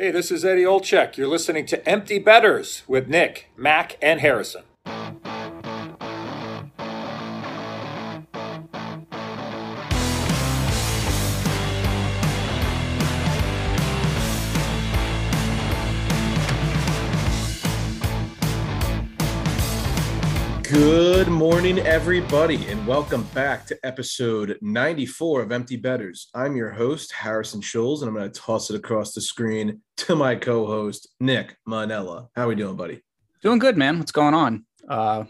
Hey, this is Eddie Olczyk. You're listening to Empty Betters with Nick, Mac, and Harrison. Morning, everybody, and welcome back to episode 94 of Empty Betters. I'm your host, Harrison Scholes, and I'm going to toss it across the screen to my co host, Nick Manella. How are we doing, buddy? Doing good, man. What's going on? Uh,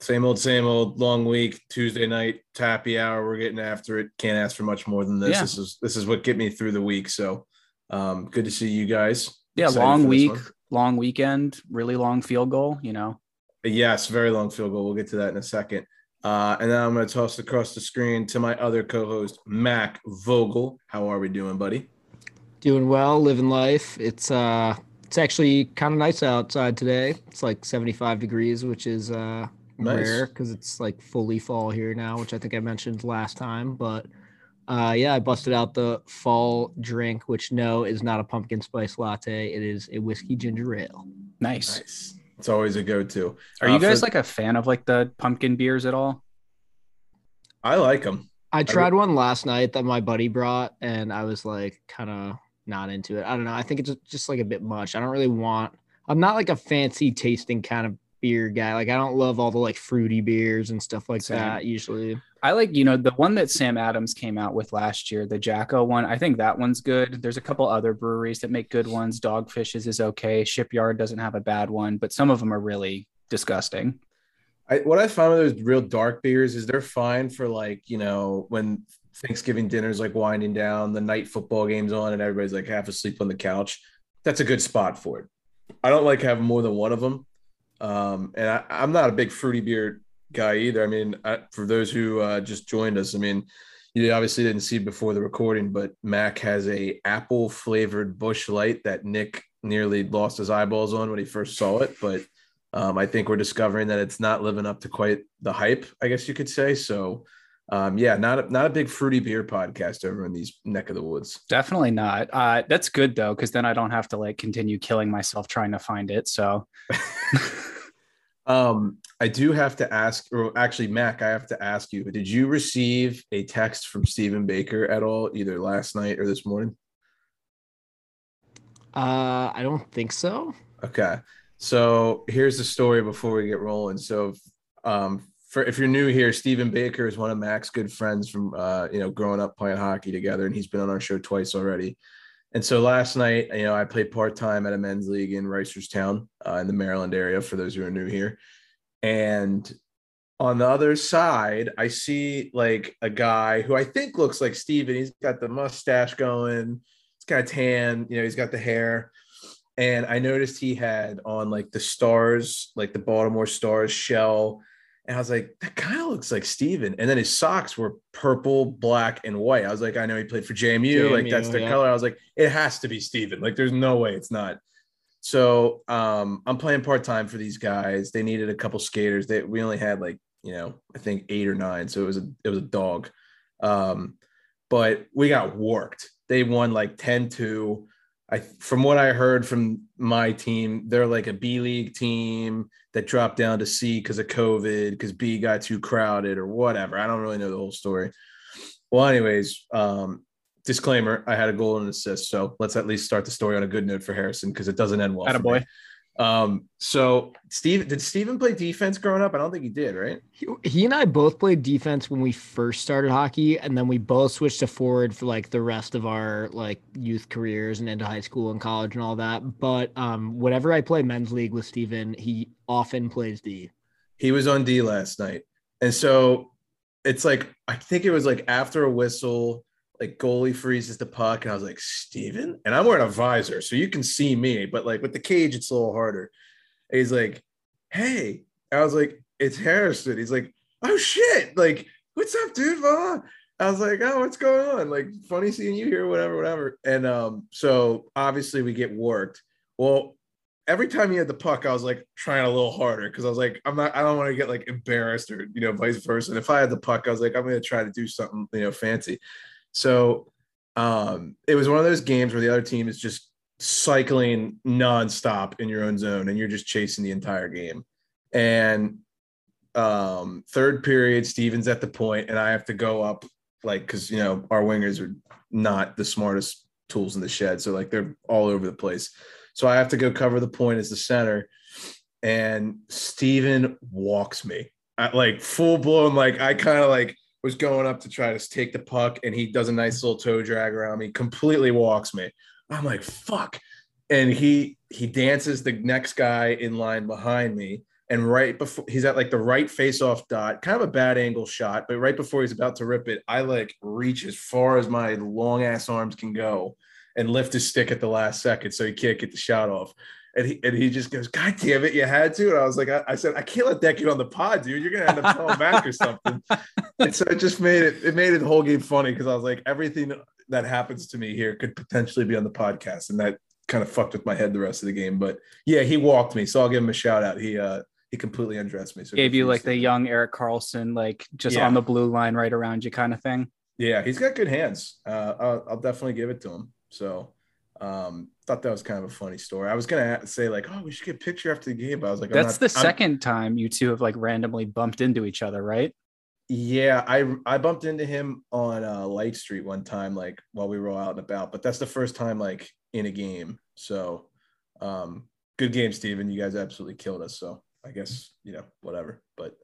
same old, same old. Long week, Tuesday night, tappy hour. We're getting after it. Can't ask for much more than this. Yeah. This is this is what get me through the week. So, um, good to see you guys. Yeah, Excited long week, long weekend, really long field goal. You know, Yes, very long field goal. We'll get to that in a second. Uh, and then I'm going to toss across the screen to my other co-host, Mac Vogel. How are we doing, buddy? Doing well, living life. It's uh, it's actually kind of nice outside today. It's like 75 degrees, which is uh, nice. rare because it's like fully fall here now, which I think I mentioned last time. But uh, yeah, I busted out the fall drink, which no is not a pumpkin spice latte. It is a whiskey ginger ale. Nice. nice. It's always a go-to. Are uh, you guys for... like a fan of like the pumpkin beers at all? I like them. I tried I... one last night that my buddy brought, and I was like, kind of not into it. I don't know. I think it's just like a bit much. I don't really want. I'm not like a fancy tasting kind of beer guy. Like I don't love all the like fruity beers and stuff like Same. that usually. I like, you know, the one that Sam Adams came out with last year, the Jacko one. I think that one's good. There's a couple other breweries that make good ones. Dogfishes is okay. Shipyard doesn't have a bad one, but some of them are really disgusting. I, what I find with those real dark beers is they're fine for like, you know, when Thanksgiving dinner's like winding down, the night football game's on, and everybody's like half asleep on the couch. That's a good spot for it. I don't like having more than one of them. Um, and I, I'm not a big fruity beer guy either. I mean, I, for those who uh, just joined us, I mean, you obviously didn't see before the recording, but Mac has a apple flavored Busch Light that Nick nearly lost his eyeballs on when he first saw it. But um, I think we're discovering that it's not living up to quite the hype, I guess you could say. So, um, yeah, not a, not a big fruity beer podcast over in these neck of the woods. Definitely not. Uh, that's good though, because then I don't have to like continue killing myself trying to find it. So. um, I do have to ask, or actually, Mac, I have to ask you: Did you receive a text from Stephen Baker at all, either last night or this morning? Uh, I don't think so. Okay, so here's the story before we get rolling. So, um, for if you're new here, Stephen Baker is one of Mac's good friends from uh, you know growing up playing hockey together, and he's been on our show twice already. And so last night, you know, I played part time at a men's league in Reisterstown uh, in the Maryland area. For those who are new here, and on the other side, I see like a guy who I think looks like Steven. He's got the mustache going, he's got tan, you know, he's got the hair. And I noticed he had on like the stars, like the Baltimore Stars shell. And I was like, that kind of looks like Steven. And then his socks were purple, black, and white. I was like, I know he played for JMU. JMU like that's their yeah. color. I was like, it has to be Steven. Like, there's no way it's not. So um, I'm playing part time for these guys. They needed a couple skaters. They we only had like you know I think eight or nine, so it was a it was a dog. Um, but we got worked. They won like 10-2. I from what I heard from my team, they're like a B league team that dropped down to C because of COVID, because B got too crowded or whatever. I don't really know the whole story. Well, anyways, um, disclaimer i had a goal and assist so let's at least start the story on a good note for harrison because it doesn't end well boy um so steve did steven play defense growing up? I don't think he did right? He, he and i both played defense when we first started hockey and then we both switched to forward for like the rest of our like youth careers and into high school and college and all that. But um whenever i play men's league with steven he often plays d. He was on d last night. And so it's like i think it was like after a whistle like goalie freezes the puck, and I was like, Steven? And I'm wearing a visor, so you can see me, but like with the cage, it's a little harder. And he's like, Hey, I was like, It's Harrison. He's like, Oh shit, like, what's up, dude? Blah. I was like, Oh, what's going on? Like, funny seeing you here, whatever, whatever. And um, so obviously we get worked. Well, every time he had the puck, I was like trying a little harder because I was like, I'm not, I don't want to get like embarrassed or you know, vice versa. And if I had the puck, I was like, I'm gonna try to do something, you know, fancy. So um, it was one of those games where the other team is just cycling nonstop in your own zone and you're just chasing the entire game. And um third period, Steven's at the point, and I have to go up like because you know our wingers are not the smartest tools in the shed. So like they're all over the place. So I have to go cover the point as the center. And Steven walks me. I, like full blown, like I kind of like was going up to try to take the puck, and he does a nice little toe drag around me, completely walks me. I'm like, fuck. And he he dances the next guy in line behind me. And right before he's at like the right face off dot, kind of a bad angle shot, but right before he's about to rip it, I like reach as far as my long ass arms can go and lift his stick at the last second so he can't get the shot off. And he, and he just goes, God damn it, you had to. And I was like, I, I said, I can't let that get on the pod, dude. You're gonna end up telling back or something. And so it just made it, it made it the whole game funny because I was like, everything that happens to me here could potentially be on the podcast. And that kind of fucked with my head the rest of the game. But yeah, he walked me. So I'll give him a shout out. He uh he completely undressed me. So Gave you like the young Erik Karlsson, like just Yeah. on the blue line right around you kind of thing. Yeah, he's got good hands. Uh, I'll, I'll definitely give it to him. So, um, thought that was kind of a funny story. I was gonna say like, oh, we should get a picture after the game, but I was like, That's not- the I'm- second time you two have like randomly bumped into each other, right? yeah, I I bumped into him on uh, Light Street one time, like while we were out and about. But that's the first time like in a game. So, um, good game, Steven. You guys absolutely killed us. So I guess you know whatever. But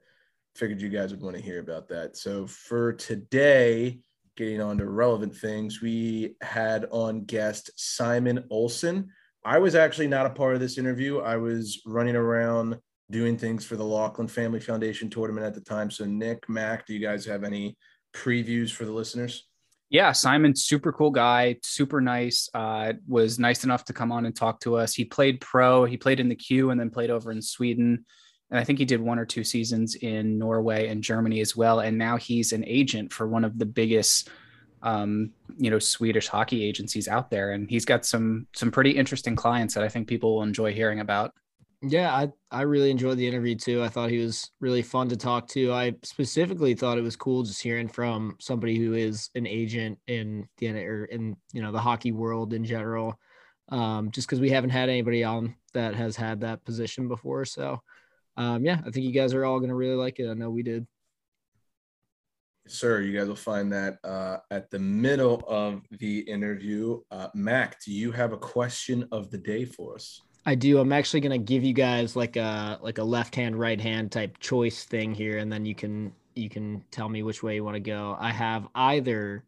figured you guys would want to hear about that. So for today, getting on to relevant things, we had on guest Simon Olsson. I was actually not a part of this interview. I was running around doing things for the Lachlan Family Foundation tournament at the time. So Nick, Mac, do you guys have any previews for the listeners? Yeah, Simon, super cool guy, super nice. Uh, was nice enough to come on and talk to us. He played pro, he played in the queue, and then played over in Sweden. And I think he did one or two seasons in Norway and Germany as well. And now he's an agent for one of the biggest, um, you know, Swedish hockey agencies out there. And he's got some some pretty interesting clients that I think people will enjoy hearing about. Yeah, I I really enjoyed the interview too. I thought he was really fun to talk to. I specifically thought it was cool just hearing from somebody who is an agent in the or in you know the hockey world in general. Um, just because we haven't had anybody on that has had that position before. So, um, yeah, I think you guys are all gonna really like it. I know we did. Sir, you guys will find that uh, at the middle of the interview. Uh, Mac, do you have a question of the day for us? I do. I'm actually gonna give you guys like a like a left hand, right hand type choice thing here, and then you can you can tell me which way you want to go. I have either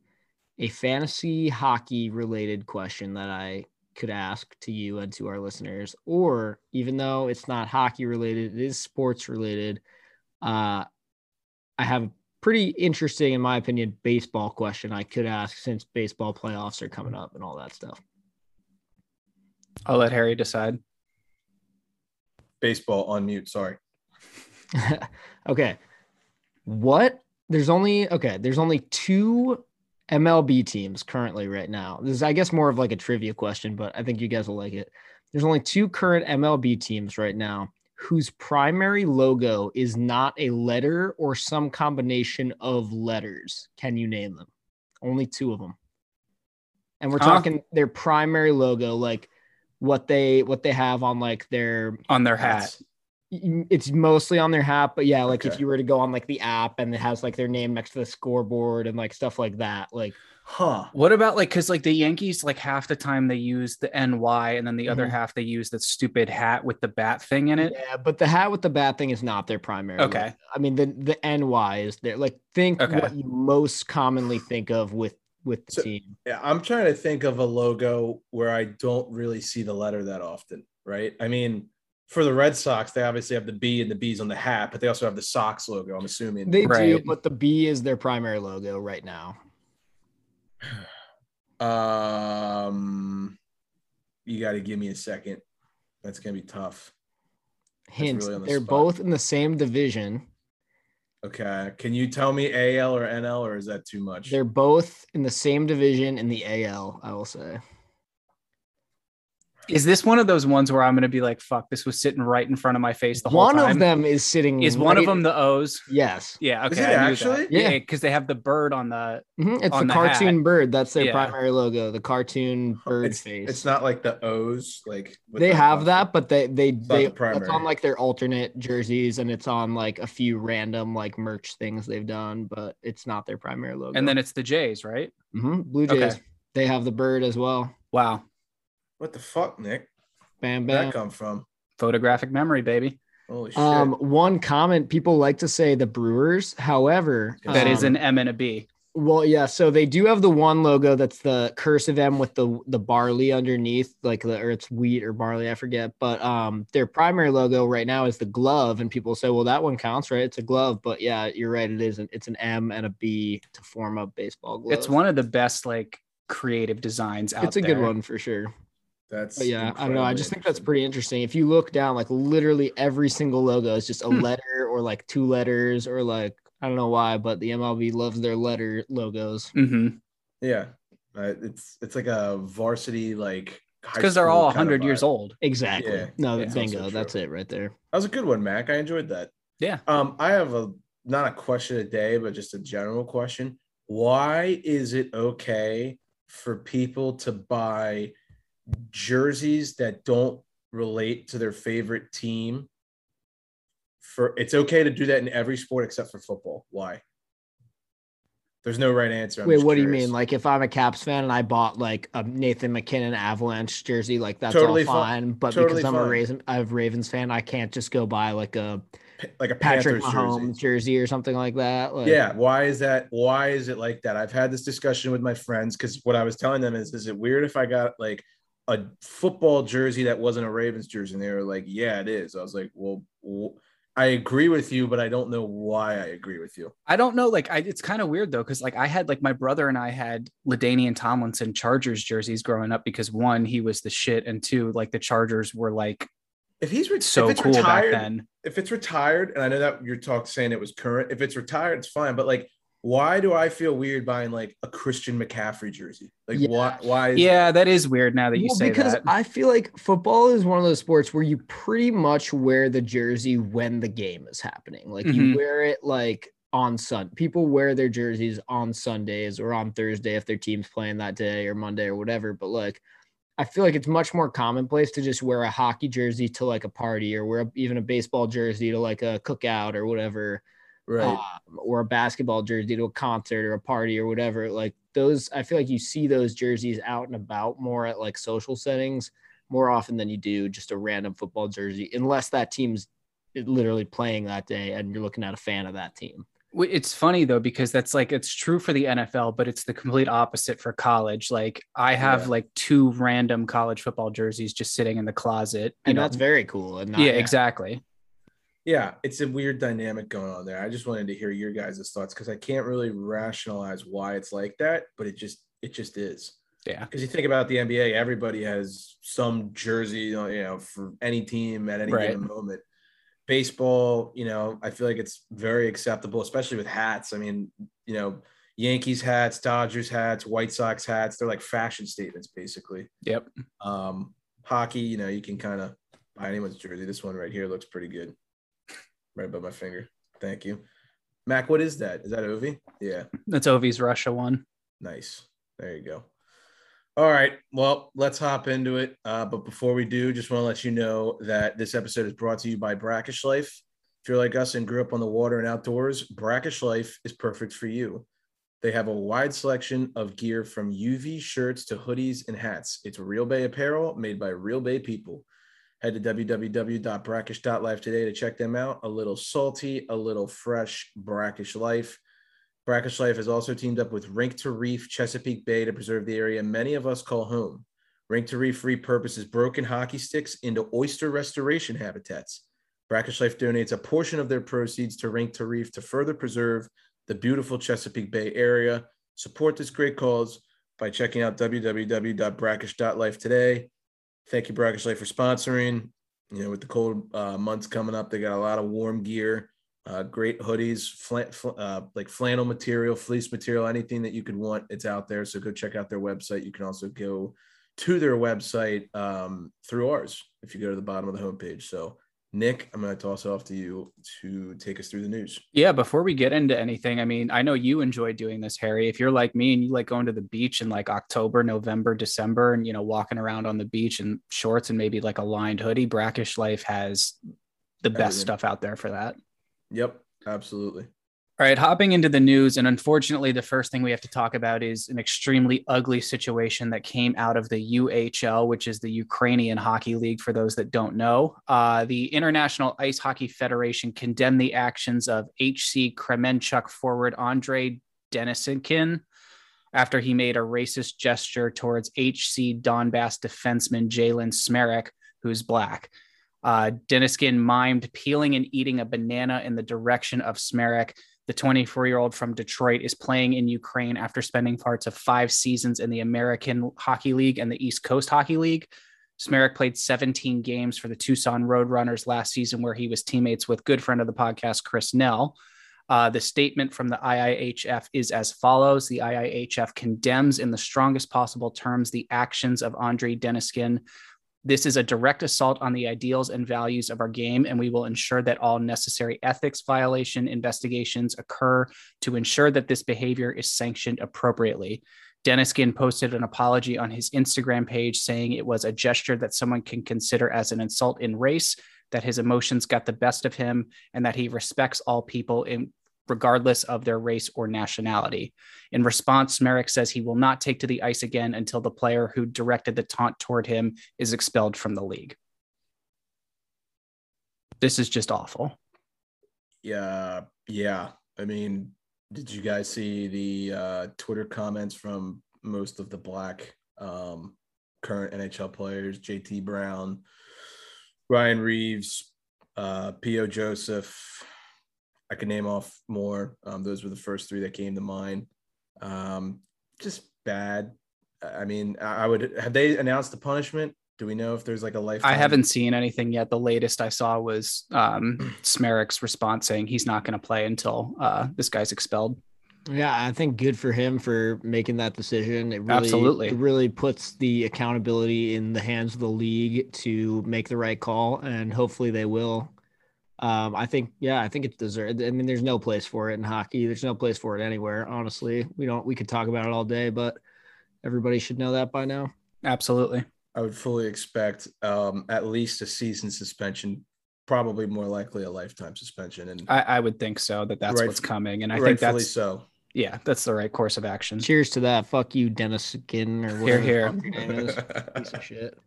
a fantasy hockey related question that I could ask to you and to our listeners, or even though it's not hockey related, it is sports related. Uh, I have a pretty interesting, in my opinion, baseball question I could ask since baseball playoffs are coming up and all that stuff. I'll let Harry decide. Baseball on mute. Sorry. okay. What? There's only okay, there's only two MLB teams currently right now. This is I guess more of like a trivia question, but I think you guys will like it. There's only two current MLB teams right now whose primary logo is not a letter or some combination of letters. Can you name them? Only two of them. And we're talking their primary logo like what they what they have on like their On their hat. That's- it's mostly on their hat, but yeah, like if you were to go on like the app and it has like their name next to the scoreboard and like stuff like that, like Huh. What about like because like the Yankees, like half the time they use the NY and then the other Mhm. half they use the stupid hat with the bat thing in it. yeah, but the hat with the bat thing is not their primary. Okay. logo. I mean the the NY is there. Like think Okay. what you most commonly think of with with the So- team. Yeah, I'm trying to think of a logo where I don't really see the letter that often, right? I mean, for the Red Sox, they obviously have the B and the B's on the hat, but they also have the Sox logo, I'm assuming. They do, but the B is their primary logo right now. um you got to give me a second. That's going to be tough. Hint: really the they're spot. both in the same division. Okay. Can you tell me AL or NL or is that too much? They're both in the same division in the AL. I will say. Is this one of those ones where I'm going to be like, "Fuck, this was sitting right in front of my face the whole One time"? One of them is sitting. is one of them the O's. Yes. Yeah, okay. Is it actually? that. Yeah. Yeah, because they have the bird on the. Mhm, It's On the the hat. cartoon bird. That's their Yeah. primary logo. The cartoon bird it's, face. it's not like the O's, like with they the have buff- that, but they they not they the it's on like their alternate jerseys and it's on like a few random like merch things they've done, but it's not their primary logo. And then it's the Jays, right? Mhm, Blue Okay. Jays, they have the bird as well. Wow, What the fuck, Nick? Bam Where'd bam. that come from? photographic memory, baby. Holy shit! Um, one comment people like to say the Brewers. However, That is um, an M and a B. Well, yeah. So they do have the one logo that's the cursive M with the the barley underneath, like the or it's wheat or barley, I forget. But um, their primary logo right now is the glove, and people say, well, that one counts, right? It's a glove, but yeah, you're right. It isn't. it's an M and a B to form a baseball glove. It's one of the best like creative designs out It's a good one for sure. That's But yeah, I don't know. I just think that's pretty interesting. If you look down, like literally every single logo is just a letter or like two letters or like I don't know why, but the MLB loves their letter logos. hmm Yeah, uh, it's it's like a varsity like Because they're all kind 100 years old. Exactly. Yeah, no, yeah, that's bingo. also That's it right there. That was a good one, Mac. I enjoyed that. Yeah. Um, I have a not a question a day, but just a general question. Why is it okay for people to buy jerseys that don't relate to their favorite team? For it's okay to do that in every sport except for football. Why? There's no right answer. I'm Wait, what do you mean? Like if I'm a Caps fan and I bought like a Nathan MacKinnon Avalanche jersey, like that's Totally all fi- fine. But totally because I'm a fine. Raven, a Ravens fan, I can't just go buy like a like a Patrick Panthers Mahomes jersey? jersey. or something like that. Like, yeah why is that why is it like that i've had this discussion with my friends because what i was telling them is is it weird if i got like a football jersey that wasn't a ravens jersey and they were like yeah it is i was like well w- i agree with you but i don't know why i agree with you I don't know. Like, I, it's kind of weird though, because like I had like my brother and I had LaDainian Tomlinson Chargers jerseys growing up because one, he was the shit, and two, like the Chargers were like if he's re- so if it's cool retired, back then. if it's retired and i know that you're talking saying it was current if it's retired it's fine but like why do i feel weird buying like a christian mccaffrey jersey like Yeah. why why is Yeah, that is weird now that you Well, say because that. Because I feel like football is one of those sports where you pretty much wear the jersey when the game is happening. Like you Mhm. wear it like on Sun. People wear their jerseys on Sundays or on Thursday if their team's playing that day or Monday or whatever. But like I feel like it's much more commonplace to just wear a hockey jersey to like a party or wear a, even a baseball jersey to like a cookout or whatever right um, or a basketball jersey to a concert or a party or whatever. Like those, I feel like you see those jerseys out and about more at like social settings more often than you do just a random football jersey, unless that team's literally playing that day and you're looking at a fan of that team. It's funny though because that's like it's true for the NFL, but it's the complete opposite for college. Like I have Yeah. like two random college football jerseys just sitting in the closet. You And know, that's very cool. And not, yeah, exactly. Yeah, it's a weird dynamic going on there. I just wanted to hear your guys' thoughts because I can't really rationalize why it's like that, but it just it just is. Yeah. Because you think about the NBA, everybody has some jersey, you know, you know, for any team at any Right. given moment. Baseball, you know, I feel like it's very acceptable, especially with hats. I mean, you know, Yankees hats, Dodgers hats, White Sox hats, they're like fashion statements basically. Yep. Um, hockey, you know, you can kind of buy anyone's jersey. This one right here looks pretty good. Right above my finger. Thank you. Mac, what is that? Is that Ovi? Yeah, That's Ovi's Russia one. nice. There you go. All right. Well, let's hop into it. Uh, but before we do, just want to let you know that this episode is brought to you by Brackish Life. If you're like us and grew up on the water and outdoors, Brackish Life is perfect for you. They have a wide selection of gear from UV shirts to hoodies and hats. It's Real Bay apparel made by Real Bay people. Head to www.brackish.life today to check them out. A little salty, a little fresh Brackish Life. Brackish Life has also teamed up with Rink to Reef Chesapeake Bay to preserve the area many of us call home. Rink to Reef repurposes broken hockey sticks into oyster restoration habitats. Brackish Life donates a portion of their proceeds to Rink to Reef to further preserve the beautiful Chesapeake Bay area. Support this great cause by checking out www.brackish.life today. Thank you, Brackish Life, for sponsoring. You know, with the cold uh, months coming up, they got a lot of warm gear, uh, great hoodies, fl- uh, like flannel material, fleece material, anything that you could want, it's out there. So go check out their website. You can also go to their website um, through ours if you go to the bottom of the homepage. So Nick, I'm going to toss it off to you to take us through the news. Yeah, before we get into anything, I mean, I know you enjoy doing this, Harry. If you're like me and you like going to the beach in like October, November, December, and you know, walking around on the beach in shorts and maybe like a lined hoodie, Brackish Life has the best Everything. stuff out there for that. Yep, absolutely. All right, hopping into the news. And unfortunately, the first thing we have to talk about is an extremely ugly situation that came out of the UHL, which is the Ukrainian Hockey League, for those that don't know. Uh, the International Ice Hockey Federation condemned the actions of HC Kremenchuk forward Andrei Deniskin after he made a racist gesture towards HC Donbass defenseman Jalen Smereck, who's black. Uh, Deniskin mimed peeling and eating a banana in the direction of Smereck. The 24 year old from Detroit is playing in Ukraine after spending parts of five seasons in the American Hockey League and the East Coast Hockey League. Smereck played 17 games for the Tucson Roadrunners last season, where he was teammates with good friend of the podcast, Chris Nell. Uh, the statement from the IIHF is as follows The IIHF condemns in the strongest possible terms the actions of Andrei Deniskin. This is a direct assault on the ideals and values of our game, and we will ensure that all necessary ethics violation investigations occur to ensure that this behavior is sanctioned appropriately. Deniskin posted an apology on his Instagram page saying it was a gesture that someone can consider as an insult in race, that his emotions got the best of him, and that he respects all people in regardless of their race or nationality. In response, Merrick says he will not take to the ice again until the player who directed the taunt toward him is expelled from the league. This is just awful. Yeah, yeah. I mean, did you guys see the uh, Twitter comments from most of the black um, current NHL players? JT Brown, Ryan Reaves, uh, P.O. Joseph. I can name off more. Um, those were the first three that came to mind. Um, just bad. I mean, I would have they announced the punishment? Do we know if there's like a life? I haven't seen anything yet. The latest I saw was um, Smereck's response saying he's not going to play until uh, this guy's expelled. Yeah, I think good for him for making that decision. It really, Absolutely. it really puts the accountability in the hands of the league to make the right call, and hopefully they will. Um, I think, yeah, I think it's deserved. I mean, there's no place for it in hockey. There's no place for it anywhere. Honestly, we don't. We could talk about it all day, but everybody should know that by now. Absolutely. I would fully expect um, at least a season suspension, probably more likely a lifetime suspension, and I, I would think so that that's Right- what's coming. And I think that's, so. yeah, that's the right course of action. Cheers to that. Fuck you, Dennis Skin or whatever here. the fuck your name is. Piece of shit.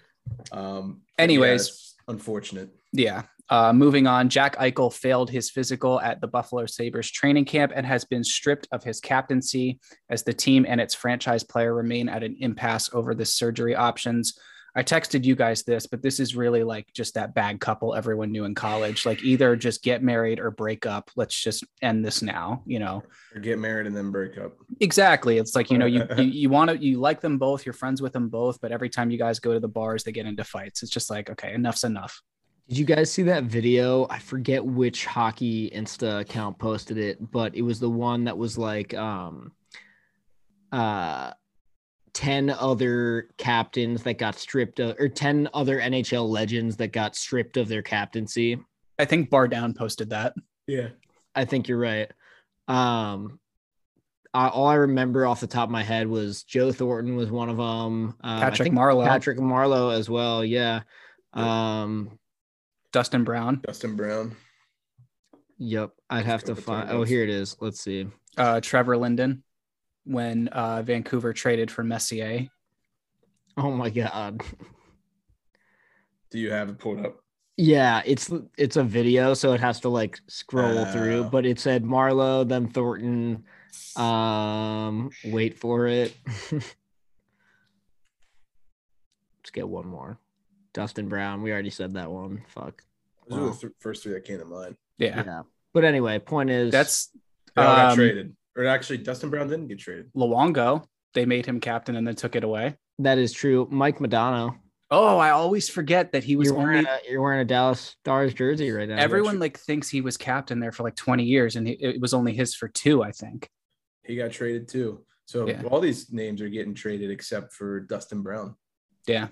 um, Anyways. yeah, unfortunate. Yeah. Uh, moving on, Jack Eichel failed his physical at the Buffalo Sabres training camp and has been stripped of his captaincy as the team and its franchise player remain at an impasse over the surgery options. I texted you guys this, but this is really like just that bad couple everyone knew in college. Like either just get married or break up. Let's just end this now, you know. Or get married and then break up. Exactly. It's like, you know, you you, you want to you like them both, you're friends with them both, but every time you guys go to the bars, they get into fights. It's just like, okay, enough's enough. Did you guys see that video? I forget which hockey Insta account posted it, but it was the one that was like um uh 10 other captains that got stripped of or 10 other NHL legends that got stripped of their captaincy. I think Bar Down posted that. Yeah. I think you're right. Um I, all I remember off the top of my head was Joe Thornton was one of them. Um, I Patrick think Marleau. Patrick Marleau as well. Yeah. Um, Dustin Brown, Dustin Brown. Yep, I'd Let's have to find. Oh, here it is. Let's see. uh, Trevor Linden, when uh, Vancouver traded for Messier. Oh my god. Do you have it pulled up? Yeah, it's it's a video, so it has to like scroll through. Oh. But it said Marleau, then Thornton. Um, wait for it. Let's get one more. Dustin Brown. We already said that one. Fuck. Those were Wow. the th- first three that came to mind. Yeah, Yeah. But anyway, point is that's They all got Um, traded. Or actually, Dustin Brown didn't get traded. Luongo. They made him captain and then took it away. that is true. Mike Modano. Oh, I always forget that he was You're wearing, only. a, you're wearing a Dallas Stars jersey right now. Everyone like thinks he was captain there for like 20 years, and he, it was only his for two, I think. He got traded too. So Yeah. all these names are getting traded except for Dustin Brown. Yeah.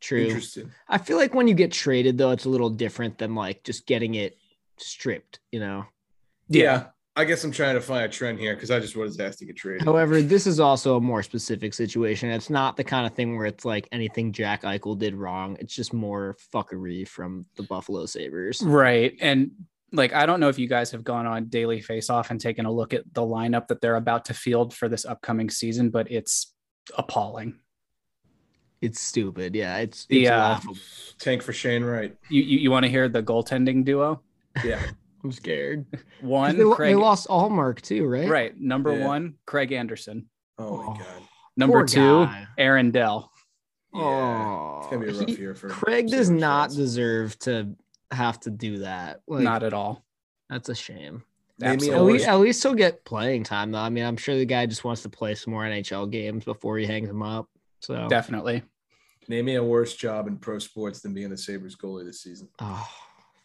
True. Interesting. I feel like when you get traded though, it's a little different than like just getting it stripped, you know. Yeah. I guess I'm trying to find a trend here because I just was asked to get traded. However, this is also a more specific situation. It's not the kind of thing where it's like anything Jack Eichel did wrong. It's just more fuckery from the Buffalo Sabres. Right. And like, I don't know if you guys have gone on Daily Face Off and taken a look at the lineup that they're about to field for this upcoming season, but it's appalling. It's stupid. Yeah, it's, The, it's uh, laughable. Tank for Shane Wright. You you, you want to hear the goaltending duo? Yeah. I'm scared. One, They, lo- Craig. they lost Ullmark too, right? Right. Number Yeah. one, Craig Anderson. Oh my Oh. god. Number Poor two, guy. Aaron Dell. Yeah. Oh, It's gonna be a rough he- year for Craig does Sabres not fans. deserve to have to do that. Like, Not at all. that's a shame. Name me a At least, at least he'll get playing time though. I mean, I'm sure the guy just wants to play some more NHL games before he hangs them up. So, Definitely. Name me a worse job in pro sports than being the Sabres goalie this season. oh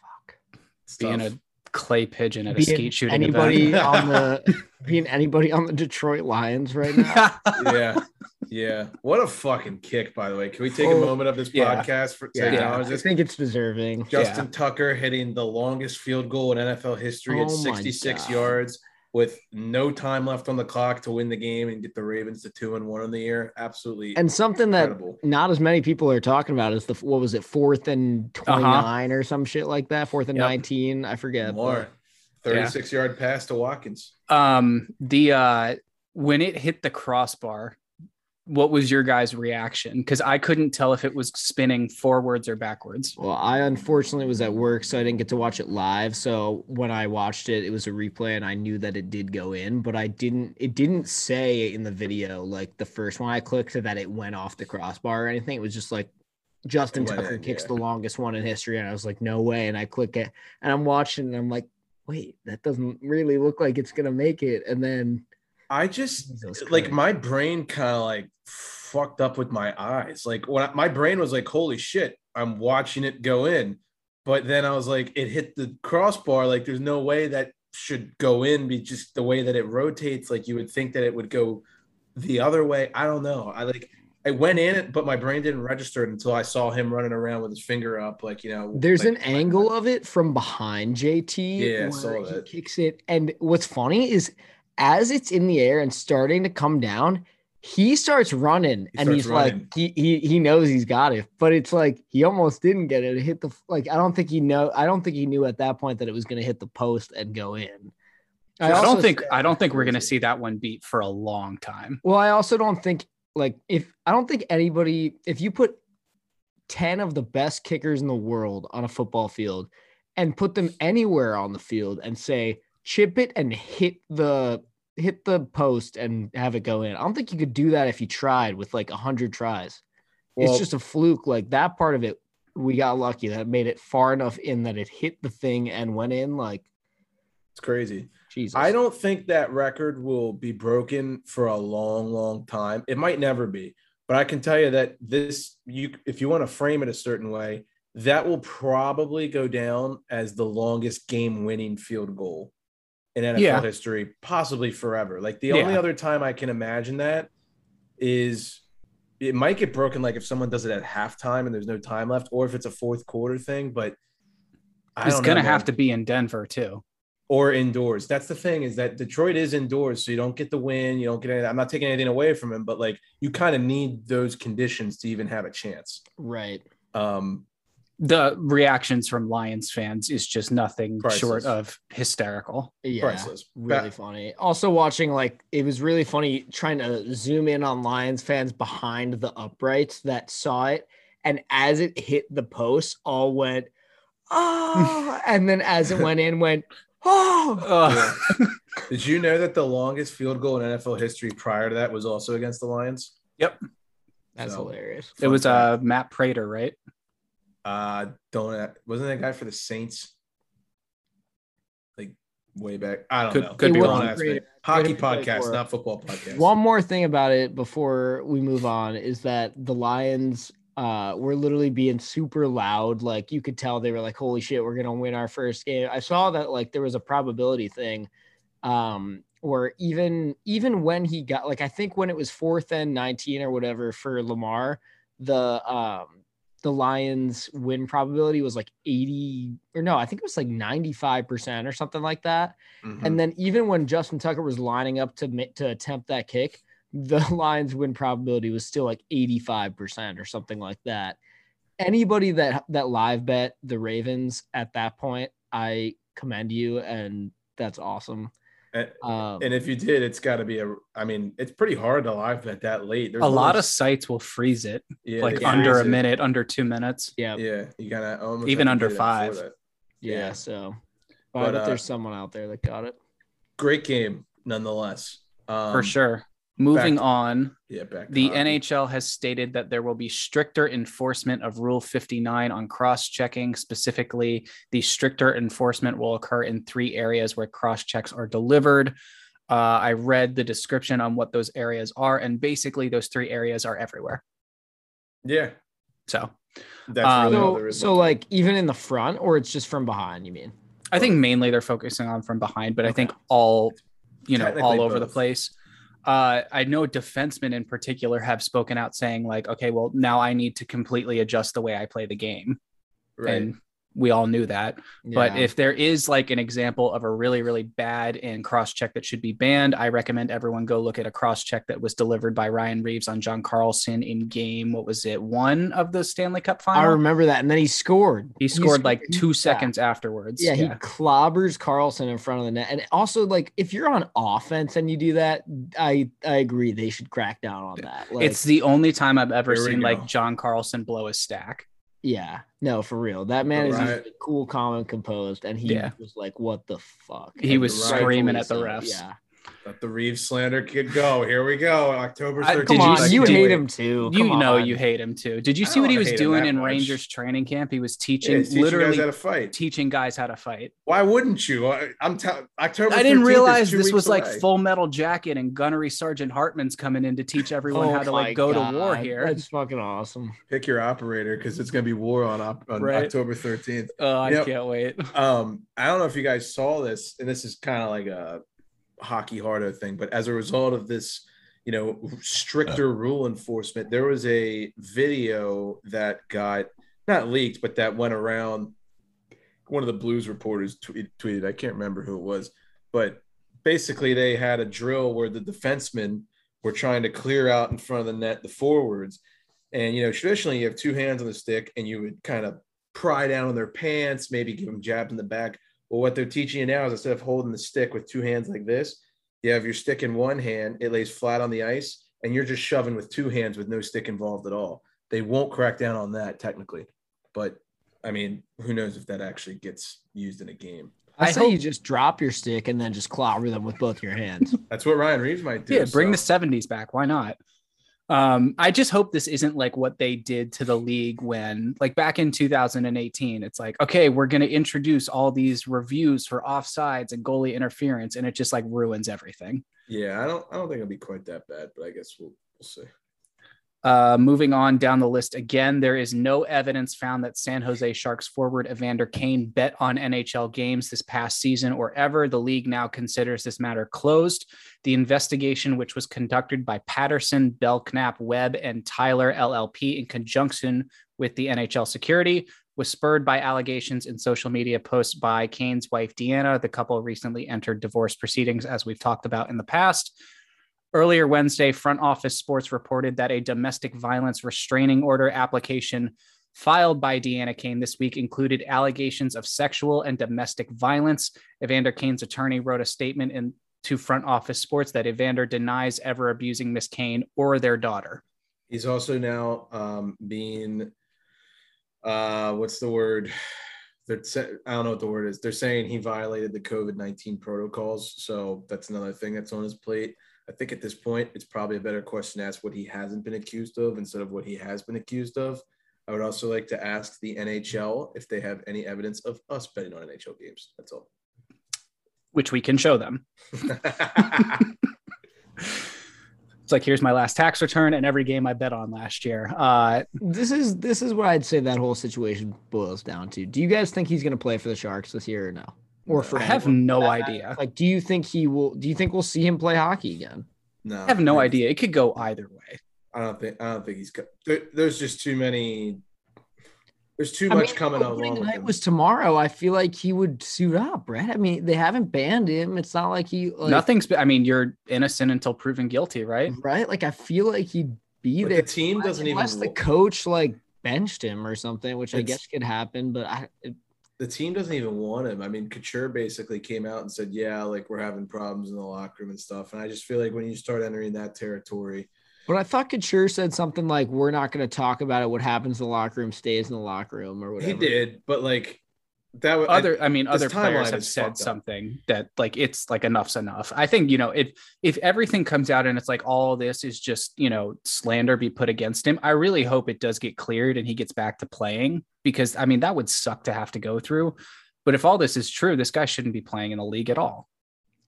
fuck. It's Being tough. a clay pigeon at a Being skeet shooting anybody event. on the being anybody on the Detroit Lions right now. yeah. Yeah. What a fucking kick, by the way. Can we take a Oh, moment of this yeah. podcast for to Yeah, I think it's deserving. Justin Tucker hitting the longest field goal in NFL history at Oh my 66 God. yards with no time left on the clock to win the game and get the Ravens to two and one in the year. Absolutely And something that not as many people are talking about is the what was it, fourth and 29 or some shit like that, fourth and Yep. 19. I forget. More. but- 36 yard pass to Watkins. um the uh when it hit the crossbar what was your guys reaction because i couldn't tell if it was spinning forwards or backwards Well, I unfortunately was at work, so I didn't get to watch it live. So when I watched it, it was a replay, and I knew that it did go in, but I didn't. It didn't say in the video like the first one I clicked that it went off the crossbar or anything. It was just like Justin It Tucker in, kicks yeah. the longest one in history, and I was like, no way. And I click it, and I'm watching, and I'm like, wait, that doesn't really look like it's gonna make it. And then I just like my brain kind of like fucked up with my eyes. Like when I, my brain was like, "Holy shit!" I'm watching it go in, but then I was like, it hit the crossbar. Like there's no way that should go in. Be just the way that it rotates. Like you would think that it would go the other way. I don't know. I like I went in it, but my brain didn't register it until I saw him running around with his finger up. Like you know, There's like- an angle of it from behind JT. Yeah, I where saw he kicks it. And what's funny is as it's in the air and starting to come down, he starts running He and starts he's running. like, he, he he knows he's got it, but it's like he almost didn't get it. It hit the like I don't think he know I don't think he knew at that point that it was gonna hit the post and go in. i, also don't think i don't think we're going to see that one beat for a long time Well, I also don't think like if I don't think anybody if you put 10 of the best kickers in the world on a football field and put them anywhere on the field and say chip it and hit the hit the post and have it go in. I don't think you could do that if you tried with like 100 tries. Well- it's just a fluke like that part of it we got lucky that made it far enough in that it hit the thing and went in like It's crazy. Jesus. I don't think that record will be broken for a long, long time. It might never be, but I can tell you that this, you, if you want to frame it a certain way, that will probably go down as the longest game-winning field goal in NFL Yeah. history, possibly forever. Like the only Yeah. other time I can imagine that is it might get broken, like if someone does it at halftime and there's no time left, or if it's a fourth quarter thing. But I it's going to know, have man to be in denver too or indoors. That's the thing is that Detroit is indoors, so you don't get the win. You don't get any. I'm not taking anything away from him, but like you kind of need those conditions to even have a chance. right. Um, the reactions from lions fans is just nothing Priceless. short of hysterical Yeah. priceless. really Ba- funny. Also watching like it was really funny trying to zoom in on Lions fans behind the uprights that saw it, and as it hit the post, all went oh, and then as it went in, went oh. Ugh. Did you know that the longest field goal in NFL history prior to that was also against the Lions? Yep. That's So- hilarious. it was uh matt prater right Uh, don't wasn't that guy for the Saints? Like way back. I don't Could- know. could be Don't wrong. Great. Hockey Could have been podcast, not football podcast. One more thing about it before we move on is that the Lions uh were literally being super loud. Like you could tell they were like, holy shit, we're gonna win our first game. I saw that like there was a probability thing um or even even when he got like I think when it was fourth and 19 or whatever for Lamar, the um the Lions win probability was like 80 or no, I think it was like 95% or something like that. Mhm. And then even when Justin Tucker was lining up to to attempt that kick, the Lions win probability was still like 85% or something like that. Anybody that that live bet the Ravens at that point, I commend you and that's awesome. And, Um, and if you did, it's got to be a. I mean, it's pretty hard to live at that late. There's a lot of sites will freeze it yeah, like under a it. minute, under two minutes. yeah, yeah, you gotta almost Even under it five. yeah. yeah. So, but, But, I bet uh, there's someone out there that got it. Great game, nonetheless. Um, for sure. Moving to- on, Yeah, back. the hockey. NHL has stated that there will be stricter enforcement of Rule 59 on cross checking. Specifically, the stricter enforcement will occur in three areas where cross checks are delivered. Uh, I read the description on what those areas are, and basically, those three areas are everywhere. Yeah, So that's Um, really So, so like even in the front, or it's just from behind. You mean? I think mainly they're focusing on from behind, but I think all, you know, all over the place. Uh, I know defensemen in particular have spoken out saying like, okay, well now I need to completely adjust the way I play the game, right. and we all knew that. But if there is like an example of a really, really bad and cross check that should be banned, I recommend everyone go look at a cross check that was delivered by Ryan Reaves on John Carlson in game. What was it? One of the Stanley Cup final. I remember that, and then he scored. he scored like he- two yeah. seconds afterwards. Yeah, he clobbers Carlson in front of the net. And also, like, if you're on offense and you do that, I I agree they should crack down on that. Like, it's the only time I've ever seen like John Carlson blow a stack. Yeah, no, for real. That man is Right. usually cool, calm, and composed, and he Yeah. was like, "What the fuck?" He And was rightfully screaming at the so, refs. Yeah, Let the Reaves slander kid go. Here we go. October I- 13th. Did come you on, you hate him too. you Come know you hate him too. Did you see what he was doing in much. Rangers training camp? He was Yeah, teaching he's teaching guys literally how to fight. teaching guys how to fight. Why wouldn't you? I, I'm telling. October. I didn't 13th realize this weeks was like. Full Metal Jacket and Gunnery Sergeant Hartman's coming in to teach everyone Oh how to like go to war here. That's fucking awesome. Pick your operator because it's gonna be war on, op- on Right. October 13th. Oh, I Yep. can't wait. Um, I don't know if you guys saw this, and this is kind of like a hockey harder thing, but as a result of this, you know, stricter rule enforcement, there was a video that got not leaked, but that went around. One of the Blues reporters tweet, tweeted, I can't remember who it was, but basically they had a drill where the defensemen were trying to clear out in front of the net the forwards. And, you know, traditionally you have two hands on the stick and you would kind of pry down on their pants, maybe give them jabs in the back. Well, what they're teaching you now is instead of holding the stick with two hands like this, you have your stick in one hand, it lays flat on the ice, and you're just shoving with two hands with no stick involved at all. They won't crack down on that technically, but I mean, who knows if that actually gets used in a game? I, I say hope- you just drop your stick and then just clobber them with both your hands. That's what Ryan Reaves might do. Yeah, bring so- the 70s back. Why not? Um, I just hope this isn't like what they did to the league when, like back in 2018, it's like, okay, we're going to introduce all these reviews for offsides and goalie interference, and it just like ruins everything. Yeah, I don't. I don't think it'll be quite that bad, but I guess we'll we'll see. Uh, moving on down the list again, there is no evidence found that San Jose Sharks forward Evander Kane bet on NHL games this past season or ever. The league now considers this matter closed. The investigation, which was conducted by Patterson, Belknap, Webb, and Tyler LLP in conjunction with the NHL security, was spurred by allegations in social media posts by Kane's wife, Deanna. The couple recently entered divorce proceedings, as we've talked about in the past. Earlier Wednesday, Front Office Sports reported that a domestic violence restraining order application filed by Deanna Kane this week included allegations of sexual and domestic violence. Evander Kane's attorney wrote a statement in to Front Office Sports that Evander denies ever abusing Miss Kane or their daughter. He's also now um, being, uh, what's the word? They're, I don't know what the word is. They're saying he violated the COVID nineteen protocols, so that's another thing that's on his plate. I think at this point, it's probably a better question to ask what he hasn't been accused of instead of what he has been accused of. I would also like to ask the NHL if they have any evidence of us betting on NHL games. That's all. Which we can show them. It's like here's my last tax return and every game I bet on last year. Uh, this is this is what I'd say that whole situation boils down to. Do you guys think he's going to play for the Sharks this year or no? Or for I have no that idea. Like, do you think he will? Do you think we'll see him play hockey again? No, I have no idea. It could go either way. I don't think. I don't think he's. co- There, there's just too many. There's too I much mean, coming opening along. with night him. was tomorrow. I feel like he would suit up, right? I mean, they haven't banned him. It's not like he like, Nothing's. I mean, you're innocent until proven guilty, right? right. Like I feel like he'd be But there. the team doesn't even. unless the coach like benched him or something, which I guess could happen. But I, it- the team doesn't even want him. I mean, Couture basically came out and said, "Yeah, like we're having problems in the locker room and stuff." And I just feel like when you start entering that territory, but I thought Couture said something like, "We're not going to talk about it. What happens in the locker room stays in the locker room," or whatever. he did. But like that was Other, I, mean, other players have said fucked up. something that like it's like enough's enough. I think you know if if everything comes out and it's like all this is just you know slander be put against him. I really hope it does get cleared and he gets back to playing because I mean that would suck to have to go through. But if all this is true, this guy shouldn't be playing in the league at all.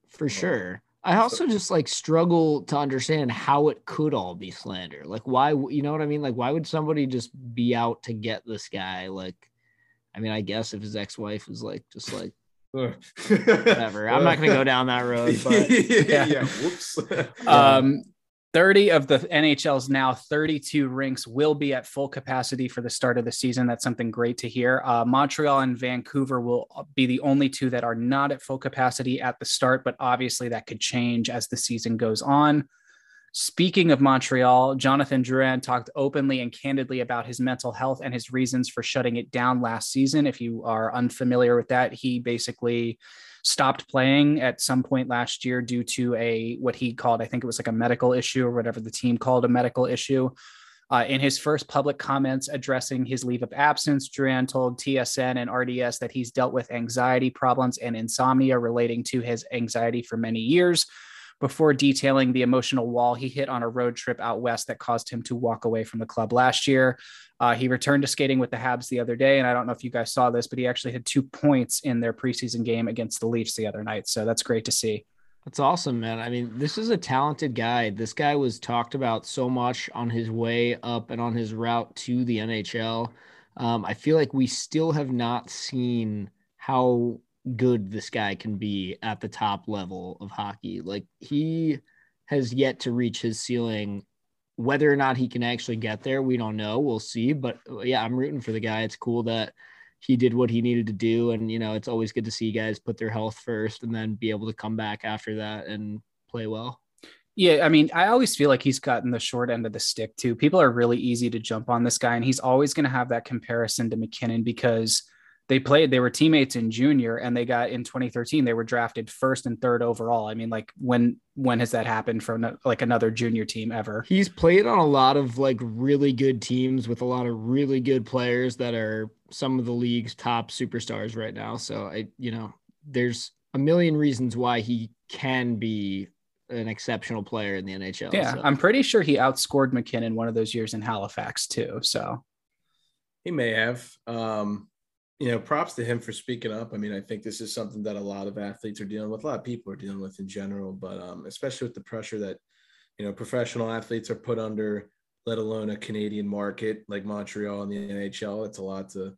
for sure. I also just like struggle to understand how it could all be slander. Like, why, you know what I mean? Like, why would somebody just be out to get this guy? Like, I mean, I guess if his ex wife is like, just like, whatever. I'm not going to go down that road, but yeah. Yeah. Whoops. Um, 30 of the NHL's now 32 rinks will be at full capacity for the start of the season. That's something great to hear. Uh, Montreal and Vancouver will be the only two that are not at full capacity at the start, but obviously that could change as the season goes on. Speaking of Montreal, Jonathan Drouin talked openly and candidly about his mental health and his reasons for shutting it down last season. If you are unfamiliar with that, he basically stopped playing at some point last year due to a what he called, I think it was like a medical issue or whatever the team called a medical issue. Uh, in his first public comments addressing his leave of absence, Drouin told TSN and RDS that he's dealt with anxiety problems and insomnia relating to his anxiety for many years before detailing the emotional wall he hit on a road trip out west that caused him to walk away from the club last year. Uh, he returned to skating with the Habs the other day, and I don't know if you guys saw this, but he actually had two points in their preseason game against the Leafs the other night. So that's great to see. That's awesome, man. I mean, this is a talented guy. This guy was talked about so much on his way up and on his route to the NHL. Um, I feel like we still have not seen how good this guy can be at the top level of hockey. Like he has yet to reach his ceiling. Whether or not he can actually get there, we don't know. We'll see. But uh, yeah, I'm rooting for the guy. It's cool that he did what he needed to do. And, you know, it's always good to see guys put their health first and then be able to come back after that and play well. Yeah, I mean, I always feel like he's gotten the short end of the stick too. People are really easy to jump on this guy, and he's always going to have that comparison to MacKinnon because they played, they were teammates in junior, and they got in 2013, they were drafted first and third overall. I mean, like when when has that happened for no- like another junior team ever? He's played on a lot of like really good teams with a lot of really good players that are some of the league's top superstars right now. So I, you know, there's a million reasons why he can be an exceptional player in the NHL. Yeah, So- I'm pretty sure he outscored MacKinnon one of those years in Halifax too. So He may have. Um, you know, props to him for speaking up. I mean, I think this is something that a lot of athletes are dealing with, a lot of people are dealing with in general, but um, especially with the pressure that, you know, professional athletes are put under, let alone a Canadian market like Montreal and the NHL. It's a lot to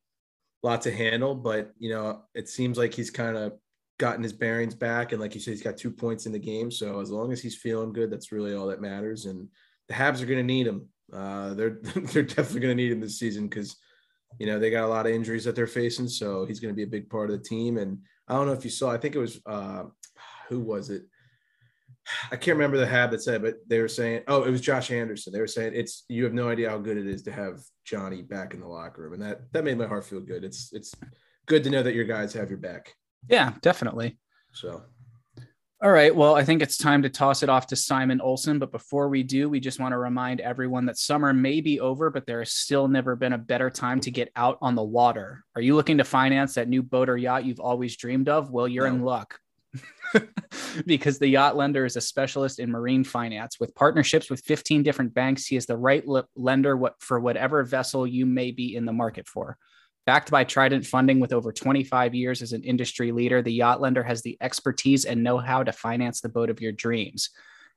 lot to handle. But, you know, it seems like he's kind of gotten his bearings back. And like you said, he's got two points in the game. So as long as he's feeling good, that's really all that matters. And the Habs are going to need him. Uh, they're they're definitely going to need him this season because you know they got a lot of injuries that they're facing. So he's going to be a big part of the team. And I don't know if you saw, I think it was uh, who was it? I can't remember the Hab that said, but they were saying, oh, it was Josh Anderson. They were saying it's you have no idea how good it is to have Johnny back in the locker room, and that that made my heart feel good. It's it's good to know that your guys have your back. yeah, definitely. So All right. Well, I think it's time to toss it off to Simon Olsson. But before we do, we just want to remind everyone that summer may be over, but there has still never been a better time to get out on the water. Are you looking to finance that new boat or yacht you've always dreamed of? Well, you're in luck. because the yacht lender is a specialist in marine finance with partnerships with 15 different banks he is the right le- lender what, for whatever vessel you may be in the market for Backed by Trident Funding with over 25 years as an industry leader, the yacht lender has the expertise and know how to finance the boat of your dreams.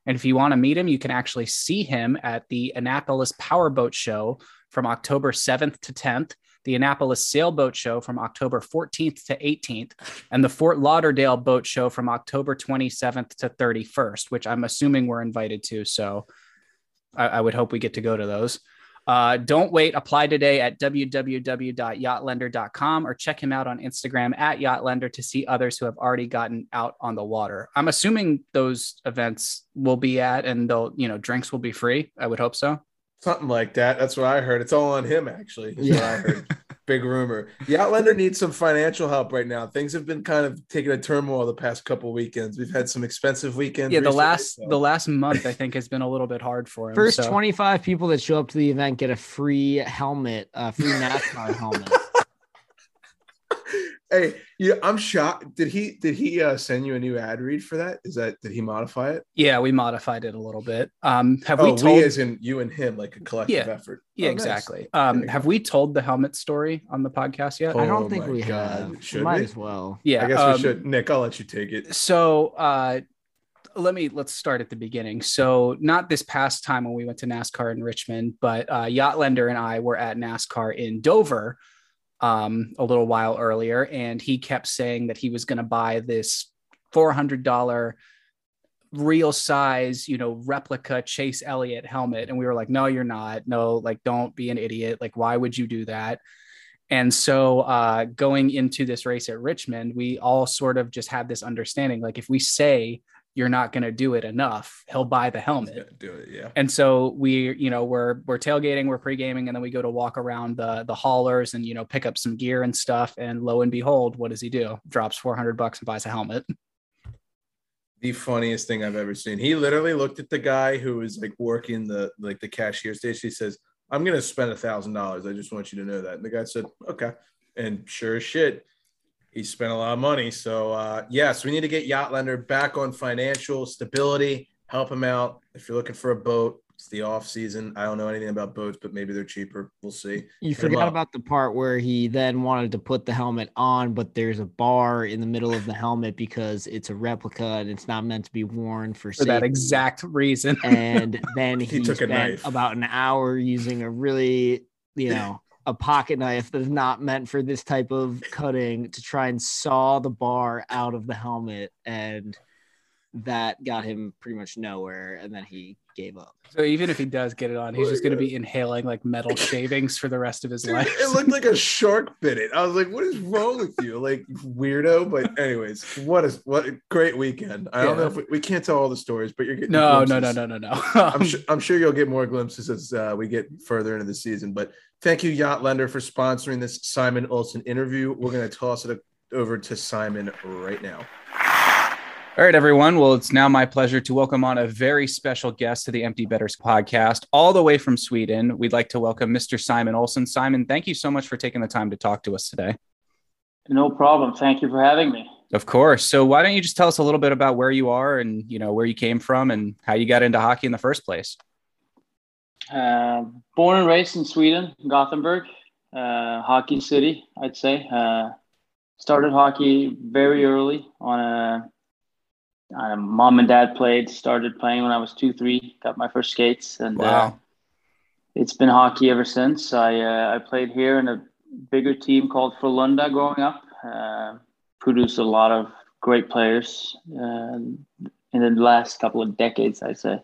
And if you want to meet him, you can actually see him at the Annapolis Powerboat Show from October 7th to 10th, the Annapolis Sailboat Show from October 14th to 18th, and the Fort Lauderdale Boat Show from October 27th to 31st, which I'm assuming we're invited to. So I, I would hope we get to go to those. Uh, don't wait. Apply today at www.yachtlender.com or check him out on Instagram at yachtlender to see others who have already gotten out on the water. I'm assuming those events will be at and they'll, you know, drinks will be free. I would hope so. Something like that. That's what I heard. It's all on him, actually. Yeah. Big rumor. The Yachtlender needs some financial help right now. Things have been kind of taking a turmoil the past couple weekends. We've had some expensive weekends. Yeah, the last so. the last month I think has been a little bit hard for him. First so. 25 people that show up to the event get a free helmet, a free NASCAR helmet. Hey, yeah, I'm shocked. Did he did he uh, send you a new ad read for that? Is that did he modify it? Yeah, we modified it a little bit. Um, have oh, we told we as in you and him, like a collective yeah, effort? Yeah, oh, exactly. Nice. Um, have we told the helmet story on the podcast yet? Oh, I don't think we God. have. Should might we? as well. Yeah, I guess um, we should. Nick, I'll let you take it. So, uh, let me let's start at the beginning. So, not this past time when we went to NASCAR in Richmond, but uh, Yachtlender and I were at NASCAR in Dover um, a little while earlier, and he kept saying that he was going to buy this four hundred dollar real size, you know, replica Chase Elliott helmet, and we were like, "No, you're not. No, like, don't be an idiot. Like, why would you do that?" And so, uh, going into this race at Richmond, we all sort of just had this understanding, like, if we say you're not going to do it enough, he'll buy the helmet. Do it, yeah. And so we, you know, we're we're tailgating, we're pre-gaming, and then we go to walk around the the haulers and you know pick up some gear and stuff. And lo and behold, what does he do? Drops 400 bucks and buys a helmet. The funniest thing I've ever seen. He literally looked at the guy who was like working the like the cashier station. He says, "I'm gonna spend a thousand dollars. I just want you to know that." And the guy said, "Okay." And sure as shit, he spent a lot of money. So uh, yes, we need to get Yachtlender back on financial stability. Help him out if you're looking for a boat. It's the off season. I don't know anything about boats, but maybe they're cheaper. We'll see. You Hit forgot about the part where he then wanted to put the helmet on, but there's a bar in the middle of the helmet because it's a replica and it's not meant to be worn for, for that exact reason. and then he, he took spent about an hour using a really, you know, a pocket knife that is not meant for this type of cutting to try and saw the bar out of the helmet and that got him pretty much nowhere and then he gave up. So even if he does get it on he's just going to be inhaling like metal shavings for the rest of his Dude, life. it looked like a shark bit it. I was like what is wrong with you? Like weirdo but anyways what is what a great weekend. I yeah. don't know if we, we, can't tell all the stories but you're getting no no no no no no. I'm, sure, I'm sure you'll get more glimpses as uh, we get further into the season but thank you Yacht Lender, for sponsoring this simon olsson interview. We're going to toss it over to simon right now all right, everyone. Well, it's now my pleasure to welcome on a very special guest to the Empty Betters podcast, all the way from Sweden. We'd like to welcome Mr. Simon Olsson. Simon, thank you so much for taking the time to talk to us today. No problem. Thank you for having me. Of course. So, why don't you just tell us a little bit about where you are and you know where you came from and how you got into hockey in the first place? Uh, born and raised in Sweden, Gothenburg, uh, hockey city, I'd say. Uh, started hockey very early on a uh, mom and dad played. Started playing when I was two, three. Got my first skates, and uh, wow. uh, it's been hockey ever since. I uh, I played here in a bigger team called Frölunda growing up. Uh, produced a lot of great players uh, in the last couple of decades, I'd say.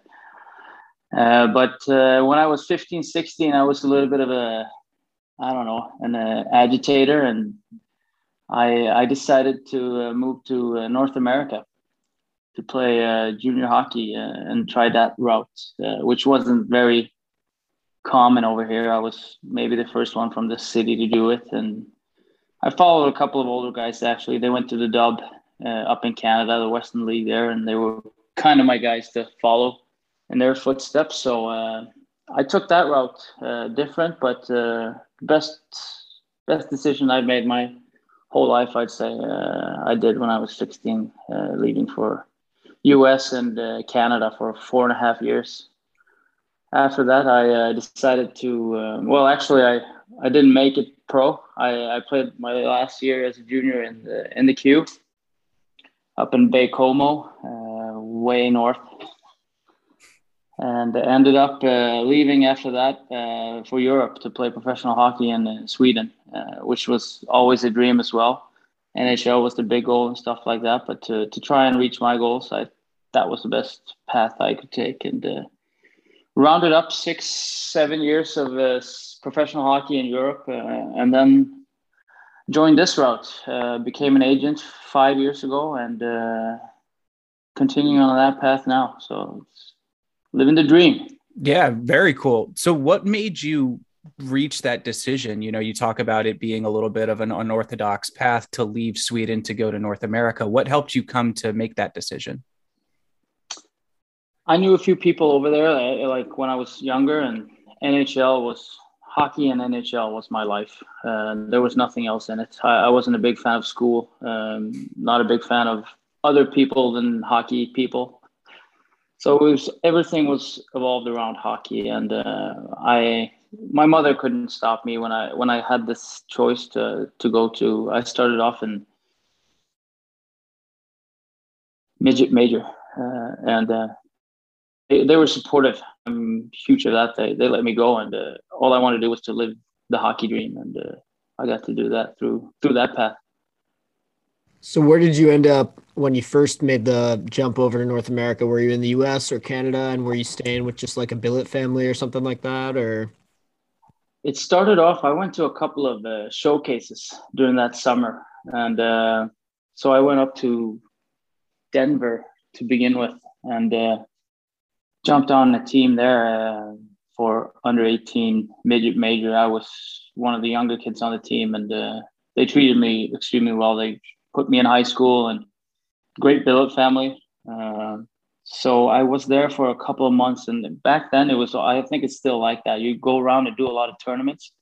but when I was 15, 16, I was a little bit of a, I don't know, an agitator, and I I decided to move to North America to play uh, junior hockey uh, and try that route, uh, which wasn't very common over here. I was maybe the first one from the city to do it, and I followed a couple of older guys. Actually, they went to the Dub uh, up in Canada, the Western League there, and they were kind of my guys to follow in their footsteps. So uh, I took that route, uh, different, but best best decision I've made my whole life. I'd say I did when I was 16, leaving for U.S. and uh, Canada for four and a half years. After that, I uh, decided to. Uh, well, actually, I I didn't make it pro. I, I played my last year as a junior in the in the Q, up in Baie-Comeau, uh, way north. and ended up uh, leaving after that uh, for Europe to play professional hockey in uh, Sweden, which was always a dream as well. NHL was the big goal and stuff like that, but to, to try and reach my goals, I that was the best path I could take, and uh, rounded up six, seven years of uh, professional hockey in Europe, and then joined this route. became an agent five years ago, and continuing on that path now. So living the dream. Yeah, very cool. So, what made you reach that decision? You know, you talk about it being a little bit of an unorthodox path to leave Sweden to go to North America. What helped you come to make that decision? I knew a few people over there, like when I was younger, and NHL was hockey and NHL was my life. Uh, there was nothing else in it. I, I, wasn't a big fan of school, um, not a big fan of other people than hockey people so was everything was evolved around hockey and uh, i my mother couldn't stop me when i when i had this choice to to go to. I started off in midget major uh, and uh, they, they, were supportive. I'm huge of that. They, they let me go and uh, all i wanted to do was to live the hockey dream and uh, i got to do that through through that path. So where did you end up when you first made the jump over to North America? Were you in the US or Canada and were you staying with just like a billet family or something like that or it started off I went to a couple of uh, showcases during that summer and uh, so I went up to Denver to begin with and uh, jumped on a team there uh, for under 18 midget major. I was one of the younger kids on the team and uh, they treated me extremely well. They put me in high school and great billet family. Uh, so I was there for a couple of months, and back then it was. I think it's still like that. You go around and do a lot of tournaments,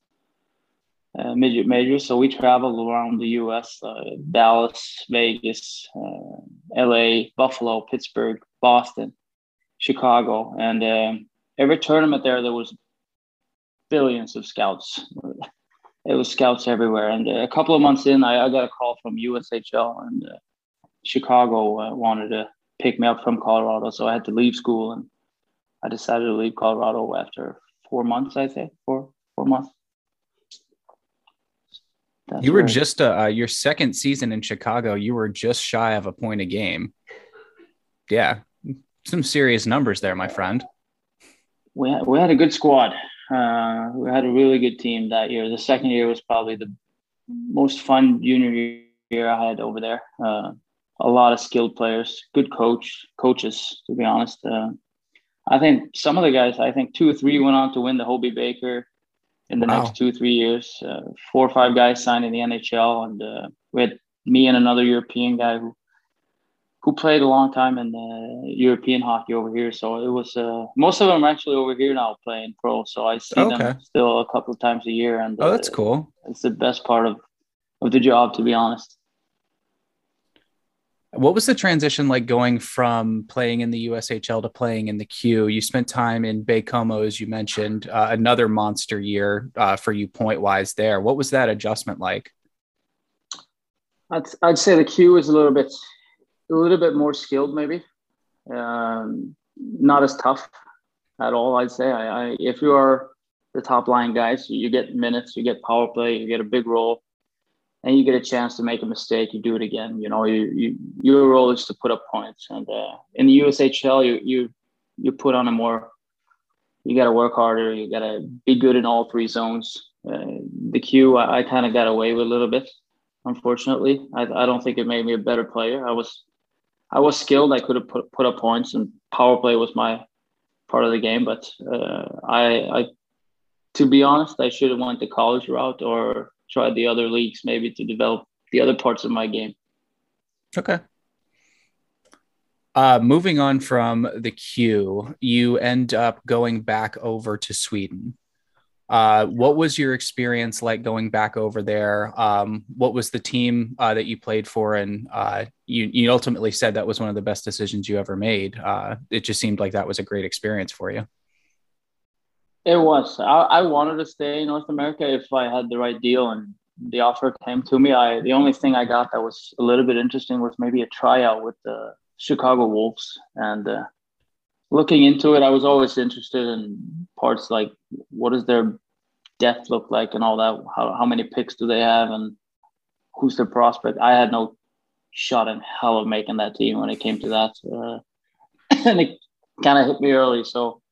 uh, midget majors. So we traveled around the U.S., uh, Dallas, Vegas, uh, L.A., Buffalo, Pittsburgh, Boston, Chicago, and um, every tournament there there was billions of scouts it was scouts everywhere. And a couple of months in, I, I got a call from USHL, and uh, Chicago uh, wanted to pick me up from Colorado, so I had to leave school, and I decided to leave Colorado after four months. I think four four months. That's you were right. just uh, uh, your second season in Chicago. You were just shy of a point a game. Yeah, some serious numbers there, my friend. We had, we had a good squad. Uh, we had a really good team that year. The second year was probably the most fun junior year I had over there. Uh, a lot of skilled players, good coach, coaches. To be honest, uh, I think some of the guys. I think two or three went on to win the Hobey Baker in the wow. next two or three years. Uh, four or five guys signed in the NHL, and uh, we had me and another European guy who who played a long time in the European hockey over here. So it was uh, most of them are actually over here now playing pro. So I see okay. them still a couple of times a year, and oh, that's uh, cool. It's the best part of of the job, to be honest. What was the transition like going from playing in the USHL to playing in the Q? You spent time in Baie-Comeau, as you mentioned, uh, another monster year uh, for you point wise there. What was that adjustment like? I'd, I'd say the Q is a little bit a little bit more skilled, maybe. Um, not as tough at all, I'd say. I, I, if you are the top line guys, you get minutes, you get power play, you get a big role, and you get a chance to make a mistake, you do it again. You know, you, you your role is to put up points. And uh, in the USHL, you you you put on a more, you got to work harder. You got to be good in all three zones. Uh, the Q, I, I kind of got away with a little bit unfortunately. I, I don't think it made me a better player. I was I was skilled. I could have put put up points, and power play was my part of the game. But uh, I, I, to be honest, I should have went the college route or tried the other leagues maybe to develop the other parts of my game. Okay. Uh, moving on from the Q, you end up going back over to Sweden. Uh, what was your experience like going back over there? Um, what was the team uh, that you played for? And uh, you, you ultimately said that was one of the best decisions you ever made. Uh, it just seemed like that was a great experience for you. It was. I, I, wanted to stay in North America if I had the right deal and the offer came to me. I the only thing I got that was a little bit interesting was maybe a tryout with the Chicago Wolves, and uh, looking into it, I was always interested in parts like what does their depth look like and all that. How how many picks do they have and who's their prospect? I had no shot in hell of making that team when it came to that, uh, and it kind of hit me early. So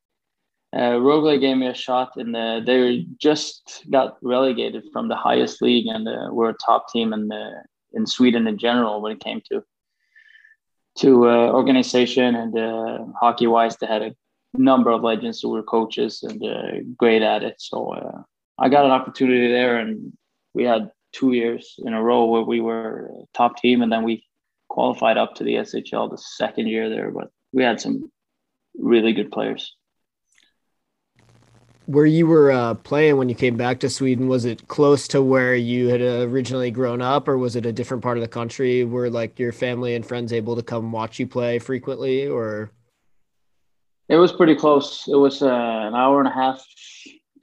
uh, gave me a shot, and the, they just got relegated from the highest league, and uh, we're a top team in the, in Sweden in general when it came to to uh, organization and uh, hockey wise. They had a number of legends who were coaches and uh, great at it. So uh, I got an opportunity there, and we had two years in a row where we were top team, and then we qualified up to the SHL the second year there. But we had some really good players. Where you were uh, playing when you came back to Sweden, was it close to where you had originally grown up, or was it a different part of the country? Were like your family and friends able to come watch you play frequently, or? It was pretty close. It was uh, an hour and a half,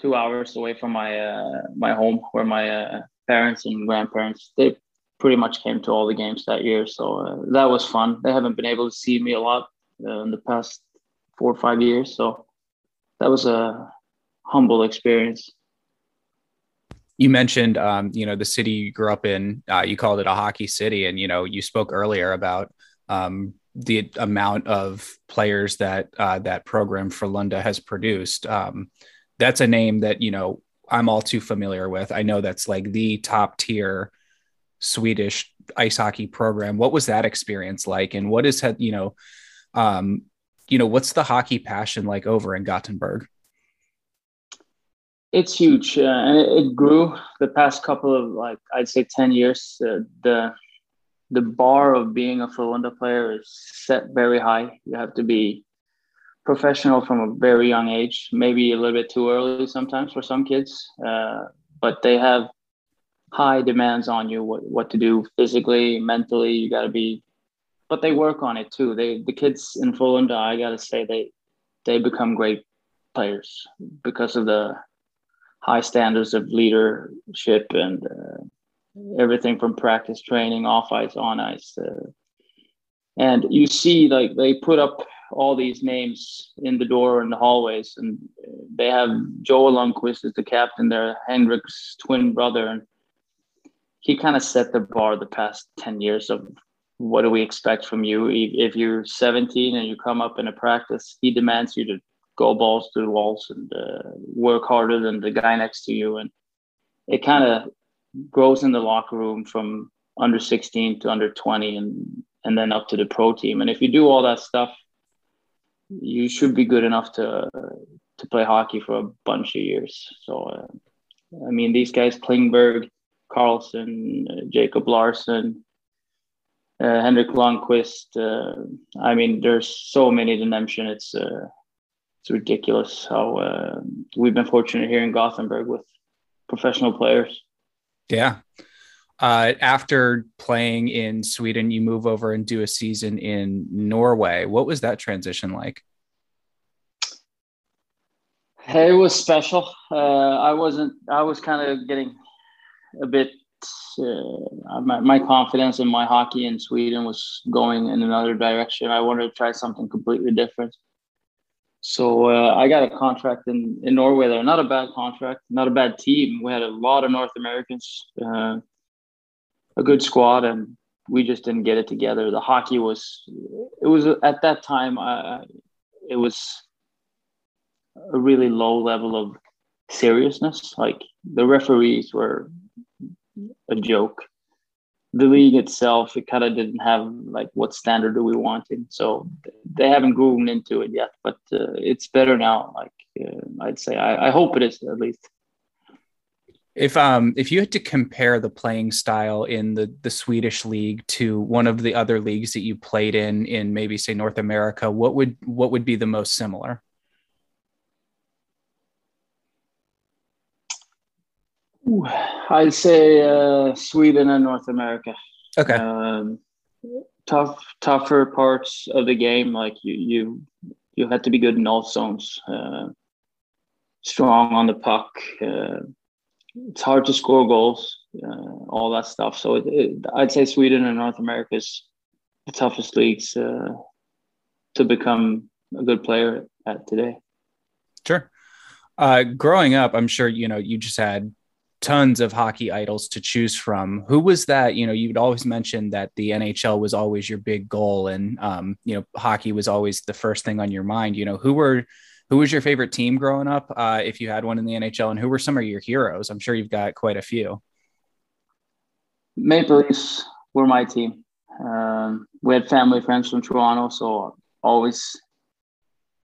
two hours away from my uh, my home, where my uh, parents and grandparents they pretty much came to all the games that year. So uh, that was fun. They haven't been able to see me a lot uh, in the past four or five years, so that was a humble experience. You mentioned, um, you know, the city you grew up in. Uh, you called it a hockey city, and you know, you spoke earlier about um, the amount of players that uh, that program Frölunda has produced. Um, that's a name that you know I'm all too familiar with. I know that's like the top tier Swedish ice hockey program. What was that experience like, and what is you know, um, you know, what's the hockey passion like over in Gothenburg? It's huge, uh, and it, it, grew the past couple of like I'd say ten years. Uh, the the bar of being a Frölunda player is set very high. You have to be professional from a very young age. Maybe a little bit too early sometimes for some kids, uh, but they have high demands on you. What what to do physically, mentally. You got to be, but they work on it too. They the kids in Frölunda, I got to say they they become great players because of the high standards of leadership and uh, everything from practice training, off ice, on ice. Uh, and you see, like they put up all these names in the door in the hallways, and they have Joel Lundqvist as the captain there, Henrik's twin brother, and he kind of set the bar the past ten years of what do we expect from you if you're 17 and you come up in a practice he demands you to go balls to the walls and uh, work harder than the guy next to you. And it kind of grows in the locker room from under 16 to under 20 and, and then up to the pro team. And if you do all that stuff, you should be good enough to, to play hockey for a bunch of years. So, uh, I mean, these guys, Klingberg, Karlsson, uh, Jakob Larsson, uh, Henrik Lundqvist. Uh, I mean, there's so many to mention. It's uh, it's ridiculous how uh, we've been fortunate here in Gothenburg with professional players. Yeah. Uh, after playing in Sweden, you move over and do a season in Norway. What was that transition like? It was special. Uh, I wasn't. I was kind of getting a bit. Uh, my, my confidence in my hockey in Sweden was going in another direction. I wanted to try something completely different. So uh, I got a contract in, in Norway there. Not a bad contract, not a bad team. We had a lot of North Americans, uh, a good squad, and we just didn't get it together. The hockey was, it was at that time, uh, it was a really low level of seriousness. Like the referees were a joke the league itself, it kind of didn't have like what standard do we want in. So they haven't grown into it yet, but uh, it's better now. Like uh, I'd say, I, I, hope it is at least. If um if you had to compare the playing style in the the Swedish league to one of the other leagues that you played in in maybe say North America, what would what would be the most similar? I'd say uh, Sweden and North America. Okay. Um, tough, tougher parts of the game, like you, you, you have to be good in all zones. Uh, strong on the puck. Uh, it's hard to score goals. Uh, all that stuff. So it, it, I'd say Sweden and North America is the toughest leagues uh, to become a good player at today. Sure. Uh, growing up, I'm sure you know you just had tons of hockey idols to choose from. Who was that? You know, you'd always mention that the NHL was always your big goal, and um, you know, hockey was always the first thing on your mind. You know, who were who was your favorite team growing up, uh, if you had one in the NHL, and who were some of your heroes? I'm sure you've got quite a few. Maple Leafs were my team. Um, we had family friends from Toronto, so always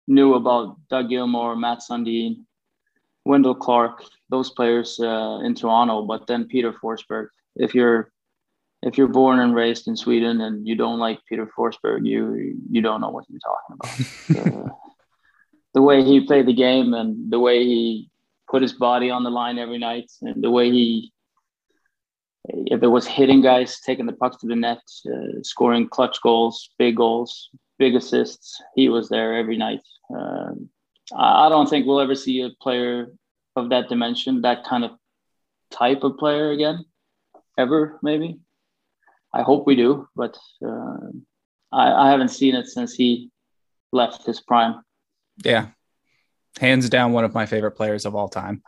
knew about Doug Gilmour, Mats Sundin, Wendel Clark, those players uh, in Toronto. But then Peter Forsberg. If you're if you're born and raised in Sweden and you don't like Peter Forsberg, you you don't know what you're talking about. uh, the way he played the game and the way he put his body on the line every night and the way he if it was hitting guys, taking the pucks to the net, uh, scoring clutch goals, big goals, big assists, he was there every night. Um, I don't think we'll ever see a player of that dimension, that kind of type of player again, ever, maybe. I hope we do, but uh, I, I haven't seen it since he left his prime. Yeah. Hands down, one of my favorite players of all time.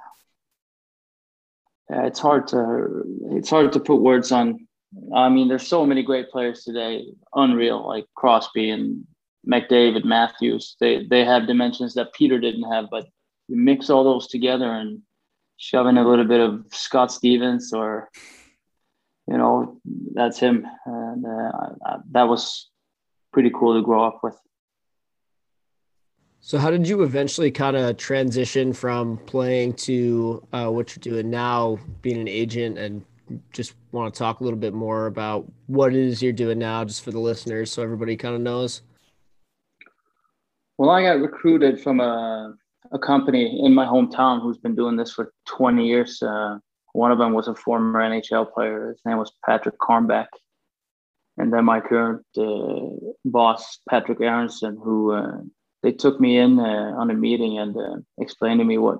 Yeah, it's hard to it's hard to put words on. I mean, there's so many great players today, unreal, like Crosby and McDavid, Matthews. They they have dimensions that Peter didn't have, but you mix all those together and shove in a little bit of Scott Stevens or you know that's him, and uh, that was pretty cool to grow up with. So, how did you eventually kind of transition from playing to uh, what you're doing now, being an agent, and just want to talk a little bit more about what it is you're doing now, just for the listeners, so everybody kind of knows? Well, I got recruited from a, a company in my hometown who's been doing this for 20 years. Uh, one of them was a former NHL player. His name was Patrick Carnback. And then my current uh, boss, Patrick Aronson, who uh, they took me in uh, on a meeting and uh, explained to me what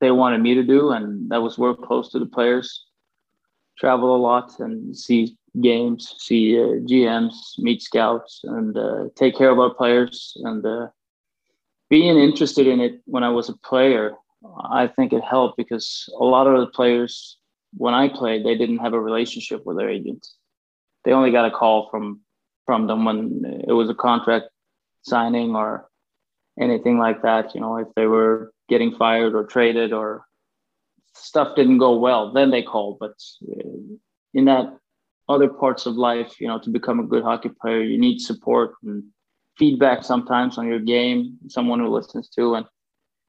they wanted me to do, and that was work close to the players, travel a lot, and see games, see uh, GMs, meet scouts, and take care of our players. And being interested in it when I was a player, I think it helped because a lot of the players, when I played, they didn't have a relationship with their agents. They only got a call from from them when it was a contract signing or anything like that. You know, if they were getting fired or traded or stuff didn't go well, then they called. But uh, in that other parts of life, you know, to become a good hockey player, you need support and feedback sometimes on your game, someone who listens to, and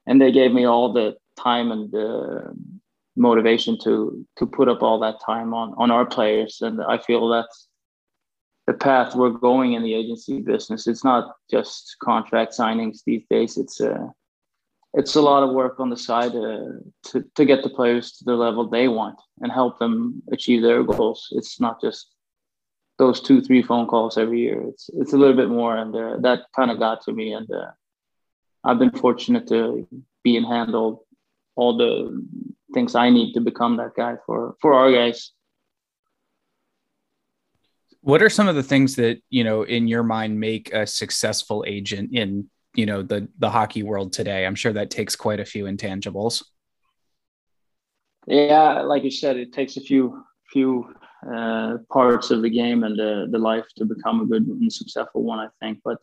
and they gave me all the time and the motivation to to put up all that time on on our players, and I feel that's the path we're going in the agency business. It's not just contract signings these days. It's a uh, it's a lot of work on the side uh, to to get the players to the level they want and help them achieve their goals. It's not just those two three phone calls every year. It's it's a little bit more, and uh, that kind of got to me. And uh, I've been fortunate to be and handle all the things I need to become that guy for for our guys what are some of the things that you know in your mind make a successful agent in you know the the hockey world today i'm sure that takes quite a few intangibles yeah like you said it takes a few few uh, parts of the game and the, the life to become a good and successful one i think but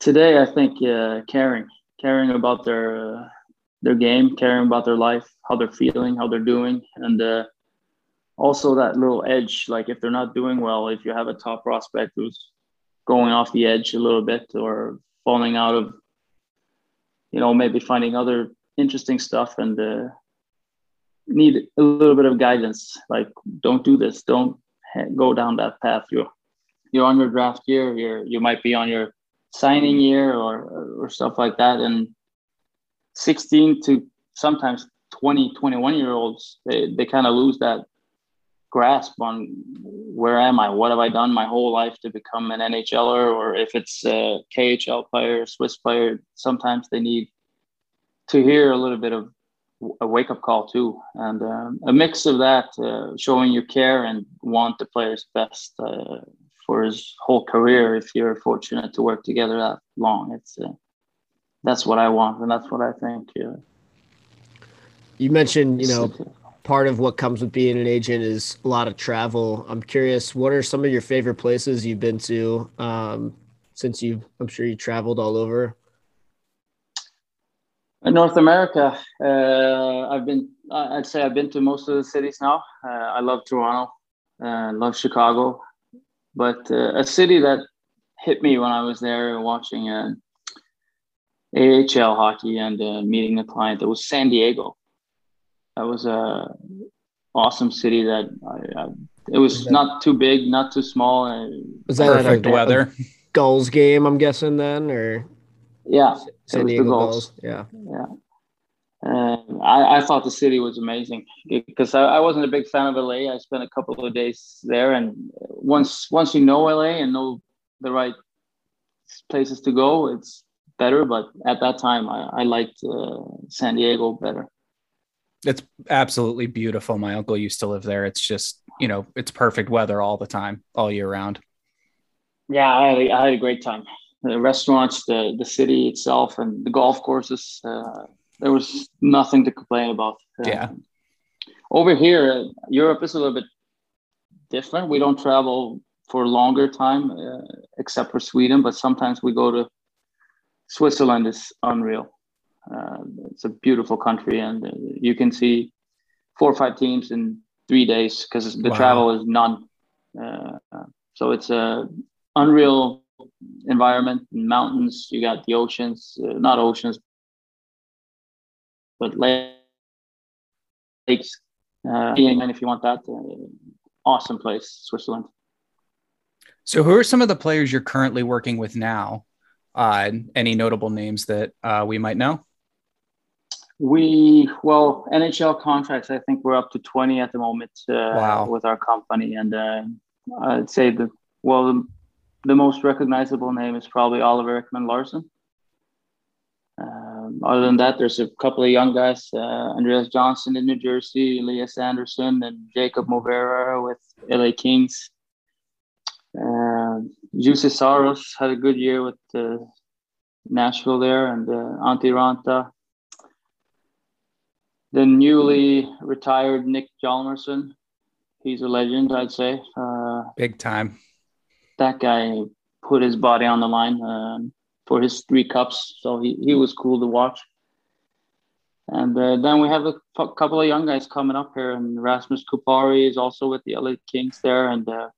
today i think uh, caring caring about their uh, their game caring about their life how they're feeling how they're doing and uh, also that little edge. Like if they're not doing well, if you have a top prospect who's going off the edge a little bit or falling out of, you know, maybe finding other interesting stuff and uh, need a little bit of guidance. Like don't do this. Don't go down that path. You're you're on your draft year. You're you might be on your signing year or or stuff like that. And 16 to sometimes 20, 21 year olds, they, they kind of lose that grasp on where am I? What have I done my whole life to become an NHLer? Or if it's a KHL player, Swiss player, sometimes they need to hear a little bit of a wake up call too. And um, a mix of that, uh, showing you care and want the player's best uh, for his whole career. If you're fortunate to work together that long, it's uh, that's what I want, and that's what I think. Yeah. You mentioned, you know, part of what comes with being an agent is a lot of travel. I'm curious, what are some of your favorite places you've been to um, since you? I'm sure you traveled all over. In North America, uh, I've been. I'd say I've been to most of the cities now. Uh, I love Toronto, uh, love Chicago, but uh, a city that hit me when I was there watching uh, AHL hockey and uh, meeting a client. It was San Diego. That was a awesome city. That I, I, it was not too big, not too small. Was that perfect a, weather? A Gulls game, I'm guessing then, or yeah, San Diego Gulls. Yeah, yeah. Uh, I, I thought the city was amazing because I, I wasn't a big fan of LA. I spent a couple of days there, and once once you know LA and know the right places to go, it's better. But at that time, I, I liked uh, San Diego better. It's absolutely beautiful. My uncle used to live there. It's just, you know, it's perfect weather all the time, all year round. Yeah, I had a, I had a great time. The restaurants, the the city itself, and the golf courses. Uh, there was nothing to complain about. Uh, yeah. Over here, Europe is a little bit different. We don't travel for a longer time, uh, except for Sweden. But sometimes we go to Switzerland. is unreal. Uh, it's a beautiful country, and uh, you can see four or five teams in three days because the wow. travel is none. Uh, so it's a unreal environment, mountains. You got the oceans, uh, not oceans, but lakes. Uh, and if you want that, awesome place, Switzerland. So, who are some of the players you're currently working with now? Uh, any notable names that uh, we might know? We well NHL contracts. I think we're up to twenty at the moment uh, wow. with our company, and uh, I'd say the well the, most recognizable name is probably Oliver Ekman-Larsson. Um, other than that, there's a couple of young guys: uh, Andreas Johnsson in New Jersey, Elias Andersson, and Jacob Moverare with LA Kings. Uh, Juuse Saros had a good year with uh, Nashville there, and uh, Antti Raanta. The newly retired Nick Hjalmarsson, he's a legend, I'd say. Uh, Big time. That guy put his body on the line uh, for his three cups, so he, he was cool to watch. And uh, then we have a couple of young guys coming up here, and Rasmus Kupari is also with the LA Kings there, and uh,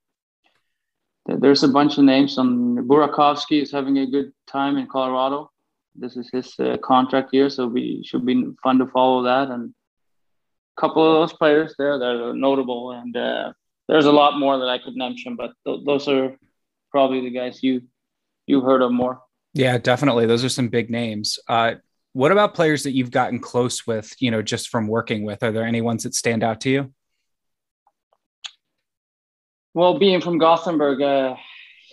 there's a bunch of names. On Burakovsky is having a good time in Colorado. This is his uh, contract year, so we should be fun to follow that. And a couple of those players there that are notable, and uh, there's a lot more that I could mention, but th- those are probably the guys you you heard of more. Yeah, definitely. Those are some big names. Uh, what about players that you've gotten close with? You know, just from working with, are there any ones that stand out to you? Well, being from Gothenburg, uh,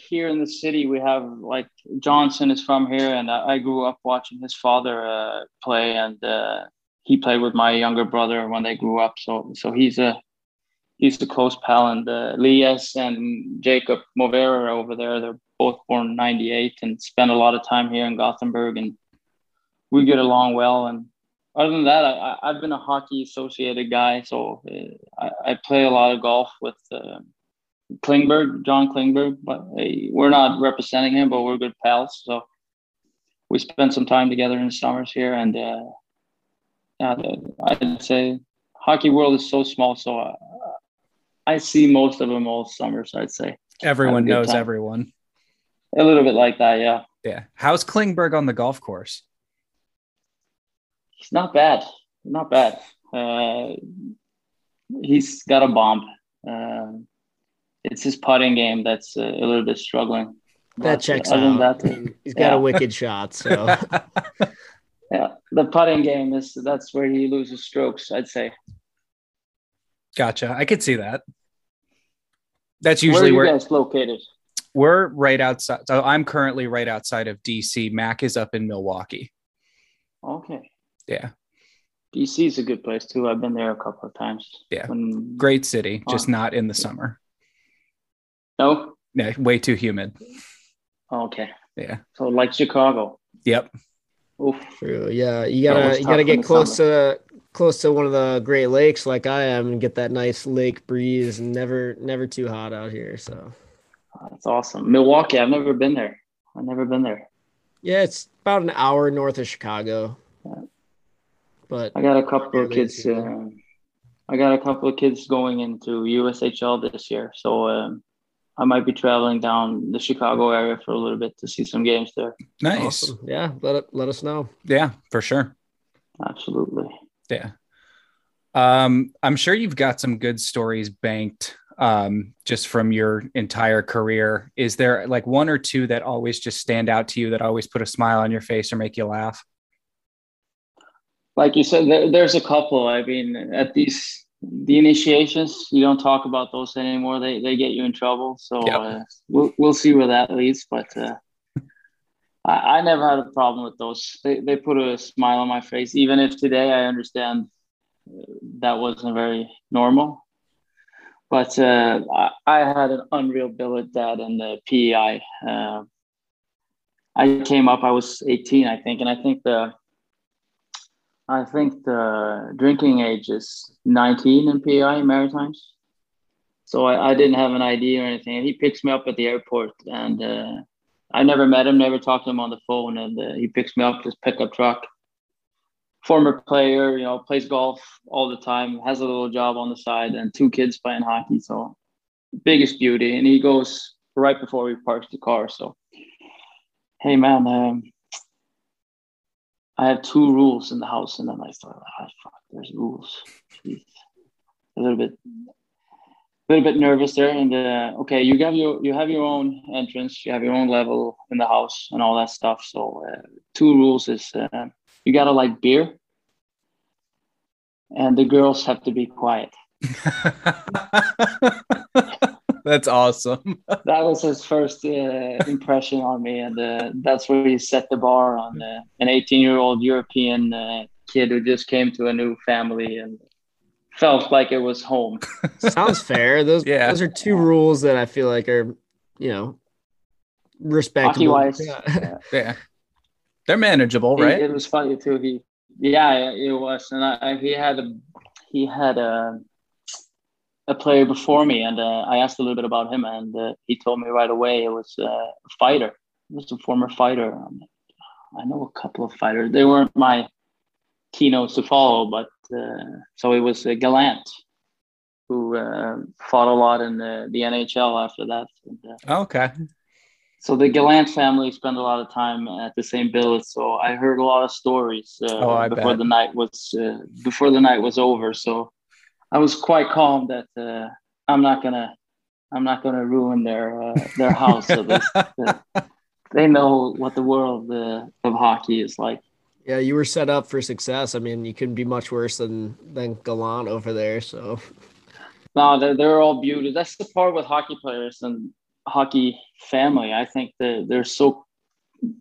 here in the city, we have like Johnsson is from here, and I, grew up watching his father uh, play, and uh, he played with my younger brother when they grew up. So, so he's a he's a close pal, and uh, Elias and Jacob Moverare over there, they're both born '98 and spend a lot of time here in Gothenburg, and we get along well. And other than that, I, I've been a hockey associated guy, so uh, I, I play a lot of golf with uh, Klingberg, John Klingberg, but hey, we're not representing him, but we're good pals. So we spent some time together in the summers here, and uh, yeah, I'd say hockey world is so small, so uh, I see most of them all summers. I'd say everyone knows time. everyone. A little bit like that, yeah. Yeah. How's Klingberg on the golf course? He's not bad. Not bad. Uh, he's got a bomb. Uh, it's his putting game that's uh, a little bit struggling. That checks out. Than That, He's got yeah. a wicked shot. So yeah, the putting game is that's where he loses strokes. I'd say. Gotcha. I could see that. That's usually where, are you where guys located. We're right outside. So I'm currently right outside of DC. Mac is up in Milwaukee. Okay. Yeah. DC is a good place too. I've been there a couple of times. Yeah. When, Great city, just oh. not in the summer. No. Yeah, way too humid. Oh, okay. Yeah. So like Chicago. Yep. Oof. True. Yeah, you gotta you gotta get the close to close to one of the Great Lakes like I am and get that nice lake breeze and never never too hot out here. So That's awesome. Milwaukee, I've never been there. I've never been there. yeah, it's about an hour north of Chicago. Yeah. But I got a couple of kids. Uh, I got a couple of kids going into USHL this year, so um, I might be traveling down the Chicago area for a little bit to see some games there. Nice. awesome. Yeah, let it, let us know. Yeah, for sure. Absolutely. Yeah. Um, I'm sure you've got some good stories banked um, just from your entire career. Is there like one or two that always just stand out to you that always put a smile on your face or make you laugh? Like you said, there, there's a couple. I mean, at these the initiations, you don't talk about those anymore. They they get you in trouble. So Yep. uh, we'll we'll see where that leads. But uh, I, I never had a problem with those. They they put a smile on my face, even if today I understand uh, that wasn't very normal. But uh, I, I had an unreal billet dad in the PEI. Uh, I came up. I was 18, I think, and I think the I think the drinking age is 19 in PI Maritimes. So I, I didn't have an ID or anything. And he picks me up at the airport and uh, I never met him, never talked to him on the phone. And uh, he picks me up, his pickup truck. Former player, you know, plays golf all the time, has a little job on the side, and two kids playing hockey. So biggest beauty. And he goes right before we parks the car. So, hey, man, um, I have two rules in the house, and then I thought, ah, fuck, there's rules. Jeez. A little bit, a little bit nervous there. And uh, okay, you have your you have your own entrance, you have your own level in the house, and all that stuff. So uh, two rules is uh, you gotta like beer, and the girls have to be quiet. That's awesome. That was his first uh, impression on me, and uh, that's where he set the bar on uh, an 18 year old European uh, kid who just came to a new family and felt like it was home. Sounds fair. Those Yeah. those are two rules that I feel like are, you know, respectable. Hockey-wise, Yeah. yeah. They're manageable, It- right? It, was funny too. He, yeah, it was, and I, he had a he had a a player before me, and uh, I asked a little bit about him, and uh, he told me right away it was uh, a fighter. It was a former fighter. I'm like, I know a couple of fighters. They weren't my keynotes to follow, but so it was uh, Gallant who uh, fought a lot in the, the NHL after that. And, uh, okay. so the Gallant family spent a lot of time at the same billet. So I heard a lot of stories uh, Oh, before bet. the night was uh, before the night was over. So I was quite calm that uh, I'm not gonna I'm not gonna ruin their uh, their house. so they, they know what the world uh, of hockey is like. Yeah, you were set up for success. I mean, you couldn't be much worse than than Gallant over there. So No, they're, they're all beauty. That's the part with hockey players and hockey family. I think that they're so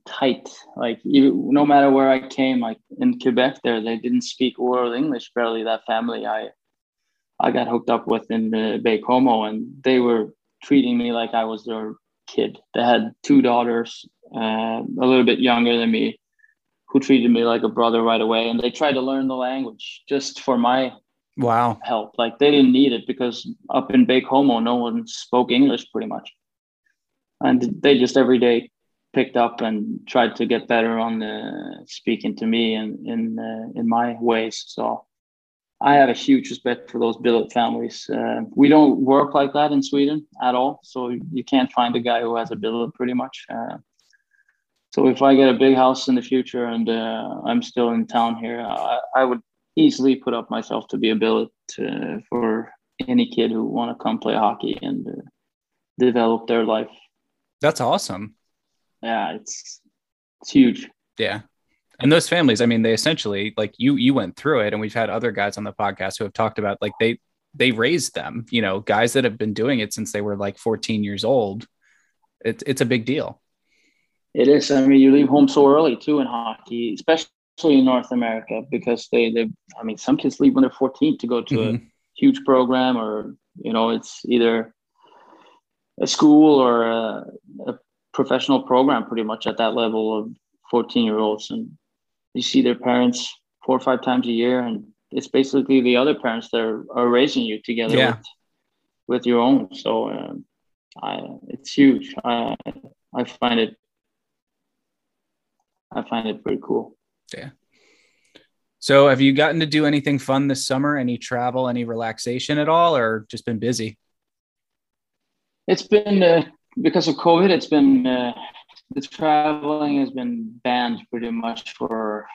tight. Like no matter where I came, like in Quebec, there they didn't speak of English. Barely that family I I got hooked up with in the Baie-Comeau, and they were treating me like I was their kid. They had two daughters, uh, a little bit younger than me, who treated me like a brother right away, and they tried to learn the language just for my Wow. help. Like they didn't need it because up in Baie-Comeau, no one spoke English pretty much. And they just every day picked up and tried to get better on the speaking to me and in uh, in my ways. So I have a huge respect for those billet families. Uh, we don't work like that in Sweden at all. So you can't find a guy who has a billet pretty much. So if I get a big house in the future and uh, I'm still in town here, I, I would easily put up myself to be a billet uh, for any kid who want to come play hockey and uh, develop their life. That's awesome. Yeah, it's it's huge. Yeah. And those families, I mean, they essentially like you you went through it and we've had other guys on the podcast who have talked about like they they raised them, you know, guys that have been doing it since they were like 14 years old. It's it's a big deal. It is. I mean, you leave home so early too in hockey, especially in North America, because they they. I mean, some kids leave when they're 14 to go to a Mhm. huge program, or you know, it's either a school or a, a professional program, pretty much at that level of 14 year olds, and you see their parents four or five times a year, and it's basically the other parents that are, are raising you together Yeah. with, with your own. So um, I, it's huge. I, I find it, I find it pretty cool. Yeah. So have you gotten to do anything fun this summer? Any travel, any relaxation at all, or just been busy? It's been uh, because of COVID. It's been uh, the traveling has been banned pretty much for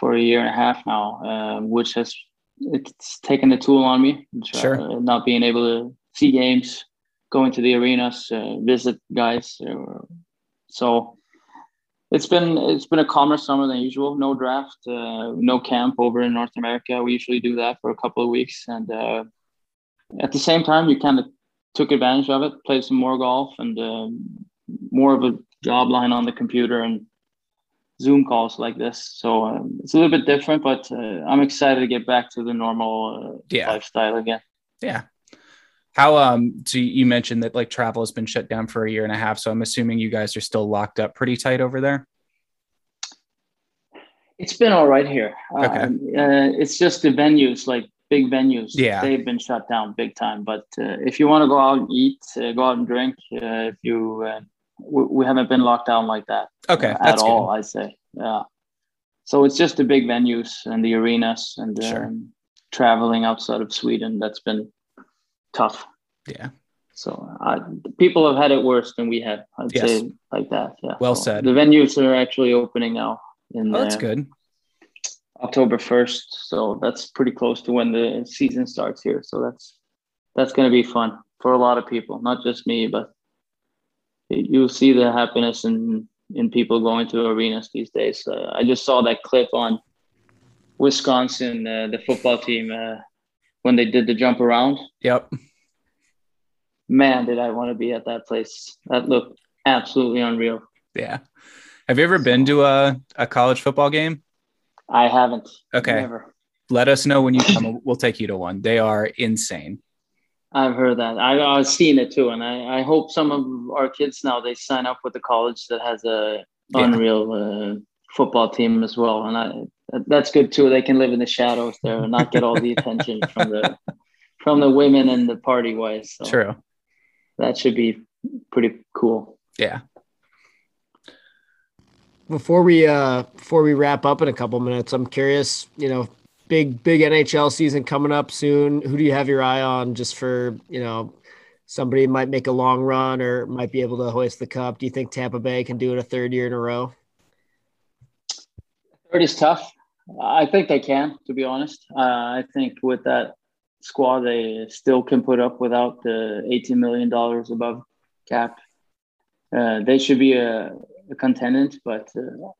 for a year and a half now, uh, which has it's taken a toll on me. Tra- Sure. uh, not being able to see games, going to the arenas, uh, visit guys. Uh, so it's been it's been a calmer summer than usual. No draft, uh, no camp over in North America. We usually do that for a couple of weeks, and uh, at the same time, you kind of took advantage of it, played some more golf, and um, more of a job line on the computer and Zoom calls like this. So um, it's a little bit different, but uh, I'm excited to get back to the normal uh, Yeah. lifestyle again. Yeah. How um so you mentioned that like travel has been shut down for a year and a half. So I'm assuming you guys are still locked up pretty tight over there. It's been all right here. Okay. Um, uh, it's just the venues, like big venues. Yeah. They've been shut down big time. But uh, if you want to go out and eat, uh, go out and drink, uh, if you, uh, we, we haven't been locked down like that. Okay, uh, that's at all, good. I'd say. Yeah. So it's just the big venues and the arenas and Sure. um, traveling outside of Sweden that's been tough. Yeah. So I, people have had it worse than we have. I'd Yes. say like that. Yeah. Well So said. The venues are actually opening now in Oh, that's uh, good. October first. So that's pretty close to when the season starts here. So that's that's going to be fun for a lot of people, not just me, but you'll see the happiness in in people going to arenas these days. Uh, I just saw that clip on Wisconsin, uh, the football team, uh, when they did the jump around. Yep. Man, did I want to be at that place. That looked absolutely unreal. Yeah. Have you ever been to a, a college football game? I haven't. Okay. Never. Let us know when you come. We'll take you to one. They are insane. I've heard that. I, I've seen it too, and I, I hope some of our kids now they sign up with a college that has a Yeah. unreal uh, football team as well, and I that's good too. They can live in the shadows there and not get all the attention from the from the women and the party wise. So True. that should be pretty cool. Yeah. Before we uh before we wrap up in a couple minutes, I'm curious, you know, big big NHL season coming up soon. Who do you have your eye on just for, you know, somebody might make a long run or might be able to hoist the cup? Do you think Tampa Bay can do it a third year in a row? Third is tough. I think they can, to be honest. Uh, I think with that squad, they still can put up without the $18 million above cap. Uh, they should be a, a contendant, but uh,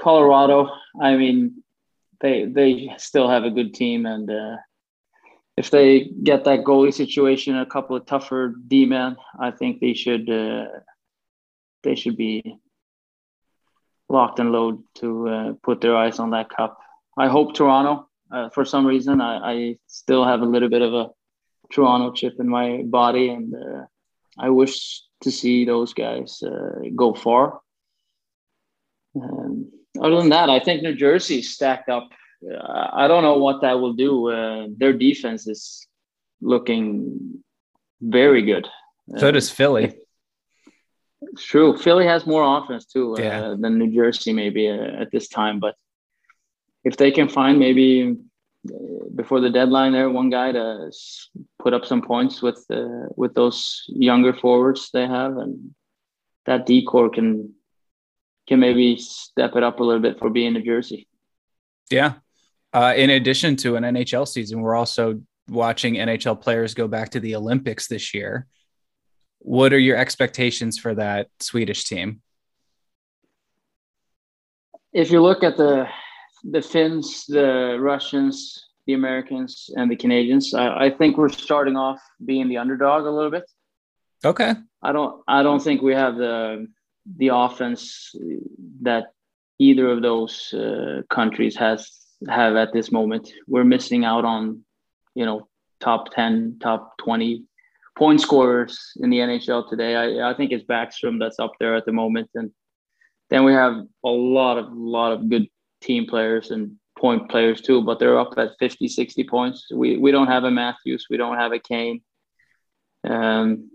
Colorado, I mean, they they still have a good team, and uh, if they get that goalie situation, a couple of tougher D men, I think they should uh, they should be locked and load to uh, put their eyes on that cup. I hope Toronto. Uh, for some reason, I, I still have a little bit of a Toronto chip in my body, and uh, I wish to see those guys uh, go far. Um, other than that, I think New Jersey stacked up. Uh, I don't know what that will do. Uh, their defense is looking very good. So does Philly. It's true. Philly has more offense too uh, than New Jersey maybe uh, at this time, but if they can find maybe uh, before the deadline there one guy to put up some points with uh, with those younger forwards they have, and that D corps can can maybe step it up a little bit for being New Jersey. Yeah. Uh, in addition to an NHL season, we're also watching NHL players go back to the Olympics this year. What are your expectations for that Swedish team? if you look at the the Finns, the Russians, the Americans, and the Canadians, I, I think we're starting off being the underdog a little bit. Okay. I don't I don't think we have the the offense that either of those uh, countries has have at this moment. We're missing out on you know top 10, top 20 point scorers in the NHL today. I, I think it's Backstrom that's up there at the moment and then we have a lot of lot of good team players and point players too, but they're up at 50, 60 points. We we don't have a Matthews, we don't have a Kane. Um,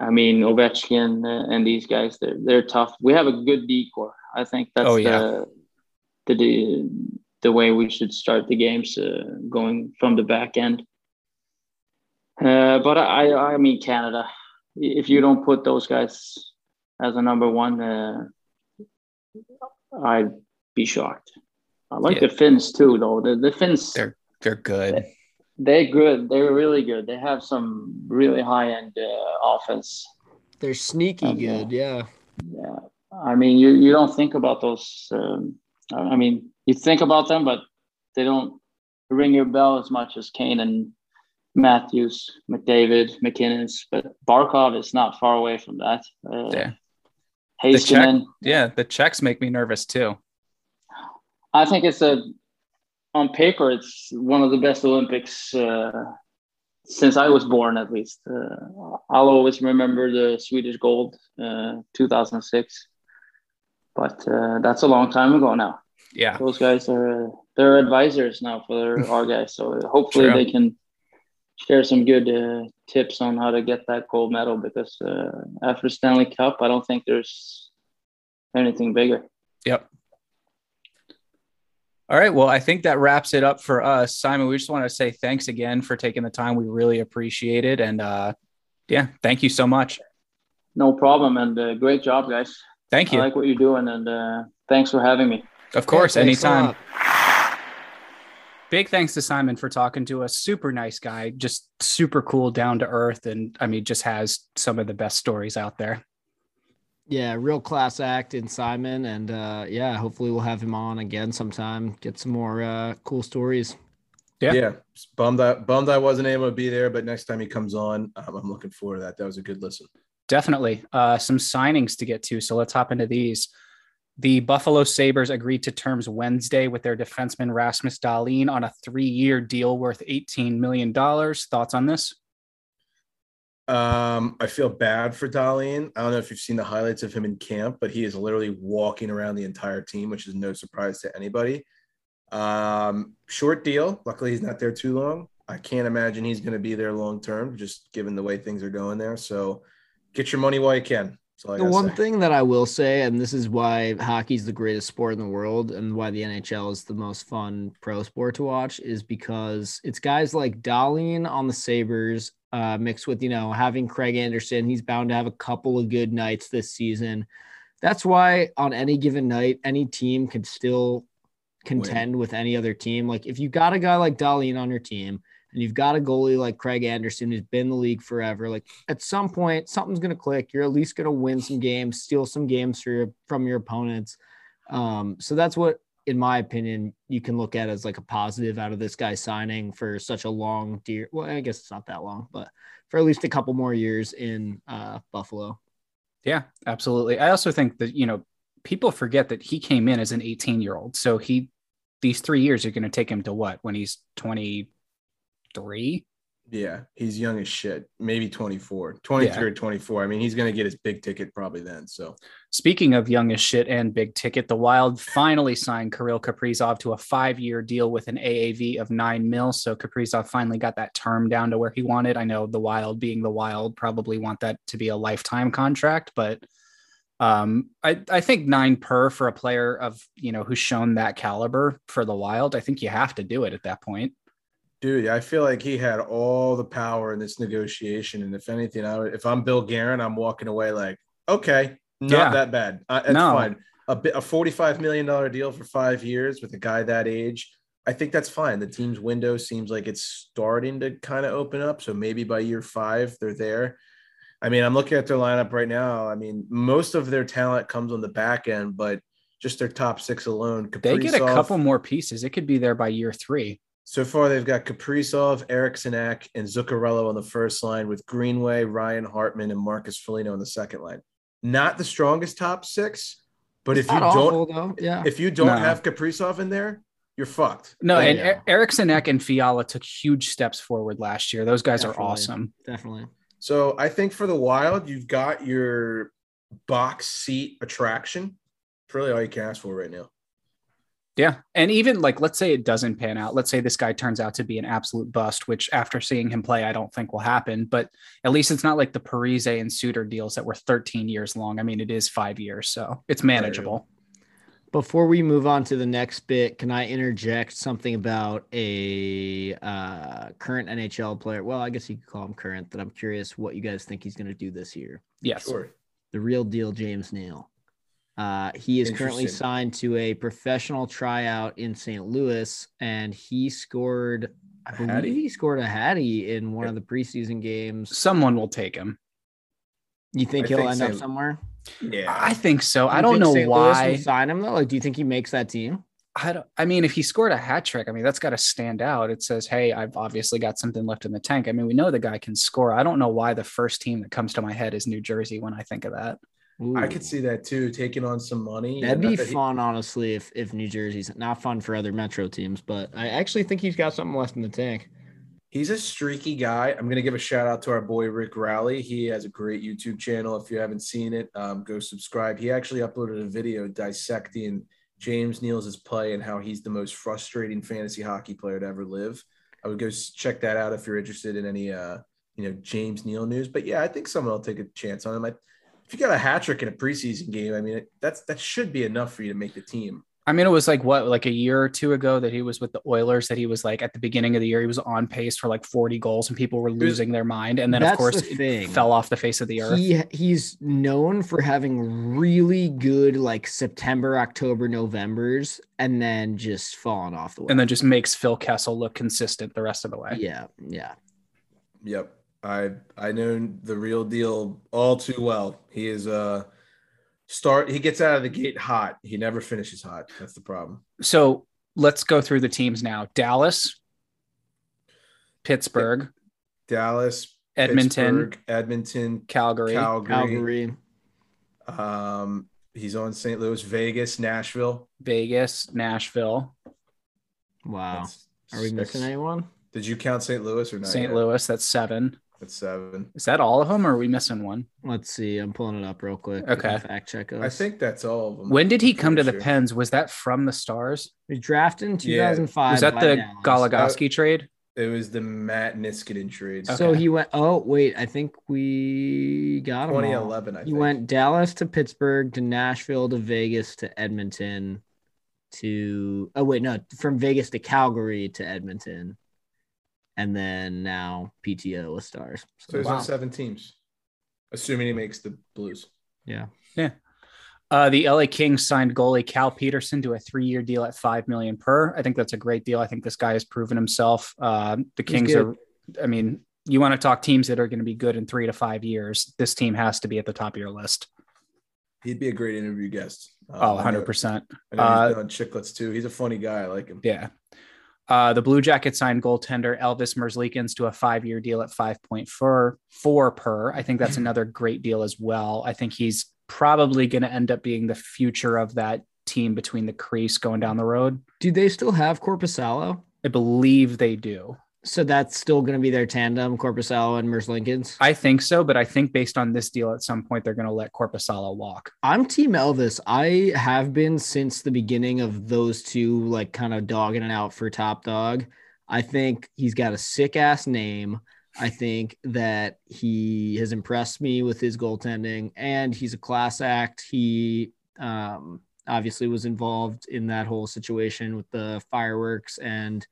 I mean Ovechkin and these guys, they're they're tough. We have a good D corps. I think that's oh, yeah. the, the the way we should start the games, uh, going from the back end. Uh, but I I mean Canada, if you don't put those guys as a number one, uh, I'd be shocked. I like yeah. the Finns too, though. The the Finns they're they're good. They, are good. They're really good. They have some really high end uh, offense. They're sneaky and, uh, good. yeah. Yeah. I mean, you you don't think about those. Um, I mean, you think about them, but they don't ring your bell as much as Kane and Matthews, McDavid, MacKinnon's. But Barkov is not far away from that. Uh, yeah. Heiskanen. yeah, the Czechs make me nervous too. I think it's a on paper it's one of the best Olympics uh, since I was born, at least. Uh, I'll always remember the Swedish gold, uh, 2006, but uh, that's a long time ago now. Yeah, those guys are they're advisors now for our guys, so hopefully True. they can share some good uh, tips on how to get that gold medal because uh, after Stanley Cup, I don't think there's anything bigger. Yep. All right. Well, I think that wraps it up for us. Simon, we just want to say thanks again for taking the time. We really appreciate it. And uh, yeah, thank you so much. No problem. And uh, great job, guys. Thank you. I like what you're doing. And uh, thanks for having me. Of course, yeah, anytime. Big thanks to Simon for talking to us. Super nice guy, just super cool, down to earth. And I mean, just has some of the best stories out there yeah, real class act in Simon, and uh, yeah, hopefully we'll have him on again sometime. Get some more uh, cool stories. Yeah, yeah. Bummed I bummed I wasn't able to be there, but next time he comes on, um, I'm looking forward to that. That was a good listen. Definitely, uh, some signings to get to. So let's hop into these. The Buffalo Sabres agreed to terms Wednesday with their defenseman Rasmus Dahlin on a three-year deal worth $18 million. Thoughts on this? Um, I feel bad for Dahlin. I don't know if you've seen the highlights of him in camp, but he is literally walking around the entire team, which is no surprise to anybody. Um, short deal. Luckily, he's not there too long. I can't imagine he's going to be there long term, just given the way things are going there. So get your money while you can. The one say. thing that I will say, and this is why hockey's the greatest sport in the world and why the NHL is the most fun pro sport to watch, is because it's guys like Dahlin on the Sabres uh, mixed with you know having Craig Anderson. He's bound to have a couple of good nights this season. That's why on any given night, any team can still contend Win. with any other team. Like if you got a guy like Dahlin on your team and you've got a goalie like Craig Anderson who's been in the league forever, like at some point something's gonna click. You're at least gonna win some games, steal some games your, from your opponents. Um, so that's what in my opinion, you can look at as like a positive out of this guy signing for such a long deal. Well, I guess it's not that long, but for at least a couple more years in uh, Buffalo. Yeah, absolutely. I also think that, you know, people forget that he came in as an 18 year old. So he, these three years are going to take him to what when he's 23? Yeah, he's young as shit. Maybe 24, 23 yeah. or 24. I mean, he's going to get his big ticket probably then. So, speaking of young as shit and big ticket, the Wild finally signed Kirill Kaprizov to a five year deal with an AAV of nine mil. So, Kaprizov finally got that term down to where he wanted. I know the Wild, being the Wild, probably want that to be a lifetime contract, but um, I, I think nine per for a player of, you know, who's shown that caliber for the Wild, I think you have to do it at that point. Dude, I feel like he had all the power in this negotiation. And if anything, I if I'm Bill Guerin, I'm walking away like, okay, not yeah. that bad. Uh, it's no. fine. A, bit, a $45 million deal for five years with a guy that age. I think that's fine. The team's window seems like it's starting to kind of open up. So maybe by year five, they're there. I mean, I'm looking at their lineup right now. I mean, most of their talent comes on the back end, but just their top six alone. Kaprizov, they get a couple more pieces. It could be there by year three. So far, they've got Kaprizov, Eriksson Ek, and Zuccarello on the first line with Greenway, Ryan Hartman, and Marcus Foligno on the second line. Not the strongest top six, but it's if you don't, yeah. if you don't no. have Kaprizov in there, you're fucked. No, oh, and yeah. Eriksson Ek and Fiala took huge steps forward last year. Those guys Definitely. are awesome. Definitely. So I think for the Wild, you've got your box seat attraction. It's really all you can ask for right now. Yeah. And even like, let's say it doesn't pan out. Let's say this guy turns out to be an absolute bust, which after seeing him play, I don't think will happen. But at least it's not like the Parise and Suter deals that were 13 years long. I mean, it is five years, so it's manageable. Before we move on to the next bit, can I interject something about a uh, current NHL player? Well, I guess you could call him current. That I'm curious what you guys think he's going to do this year. Yes. Sure. The real deal, James Neal. Uh, he is currently signed to a professional tryout in St. Louis, and he scored. I believe Hattie. he scored a hattie in one of the preseason games. Someone will take him. You think I he'll think end up somewhere? Yeah. I think so. Do I don't think know St. Louis will why. sign him though. Like, do you think he makes that team? I don't. I mean, if he scored a hat trick, I mean that's got to stand out. It says, "Hey, I've obviously got something left in the tank." I mean, we know the guy can score. I don't know why the first team that comes to my head is New Jersey when I think of that. I could see that too, taking on some money. That'd be that he- fun, honestly, if if New Jersey's not fun for other Metro teams, but I actually think he's got something left in the tank. He's a streaky guy. I'm gonna give a shout out to our boy Rick Rowley. He has a great YouTube channel. If you haven't seen it, um, go subscribe. He actually uploaded a video dissecting James Neal's play and how he's the most frustrating fantasy hockey player to ever live. I would go check that out if you're interested in any uh, you know James Neal news. But yeah, I think someone will take a chance on him. I, if you got a hat trick in a preseason game, I mean it, that's that should be enough for you to make the team. I mean, it was like what, like a year or two ago that he was with the Oilers. That he was like at the beginning of the year, he was on pace for like 40 goals, and people were losing their mind. And then, That's of course, the it fell off the face of the earth. He he's known for having really good like September, October, Novembers, and then just falling off the way. and then just makes Phil Kessel look consistent the rest of the way. yeah, yeah. Yep. I I know the real deal all too well. He is uh start he gets out of the gate hot. He never finishes hot. That's the problem. So let's go through the teams now. Dallas, Pittsburgh, Dallas, Edmonton, Pittsburgh, Edmonton, Calgary. Calgary. Calgary. Um he's on St. Louis, Vegas, Nashville. Vegas, Nashville, Wow. That's Are we missing anyone? Did you count St. Louis or not? St. yet? Louis. That's seven. That's seven. Is that all of them, or are we missing one? Let's see. I'm pulling it up real quick. Okay. Fact check us. I think that's all of them. When did he come to the sure. Pens? Was that from the Stars? he was drafted in Yeah. 2005. Was that the Dallas. Goligoski trade? It was the Matt Niskanen trade. So he went. Oh wait, I think we got him. all. 2011, I He went Dallas to Pittsburgh to Nashville to Vegas to Edmonton to oh wait no from Vegas to Calgary to Edmonton, and then now PTO with Stars. So he's Wow. on seven teams. Assuming he makes the Blues. yeah, Yeah. Uh, the LA Kings signed goalie Cal Petersen to a three-year deal at five million per. I think that's a great deal. I think this guy has proven himself. Uh, the Kings are. I mean, you want to talk teams that are going to be good in three to five years. This team has to be at the top of your list. He'd be a great interview guest. Um, Oh, 100 percent. I know Uh, he's been on Chicklets too. He's a funny guy. I like him. Yeah. Uh, the Blue Jackets signed goaltender Elvis Merzlikins to a five-year deal at 5.4 per. I think that's another great deal as well. I think he's probably going to end up being the future of that team between the crease going down the road. do they still have Korpisalo? I believe they do. So that's still going to be their tandem, Korpisalo and Merzlikins. I think so, but I think based on this deal, at some point they're going to let Korpisalo walk. I'm Team Elvis. I have been since the beginning of those two, like kind of dogging it out for top dog. I think he's got a sick ass name. I think that he has impressed me with his goaltending and he's a class act. He um, obviously was involved in that whole situation with the fireworks and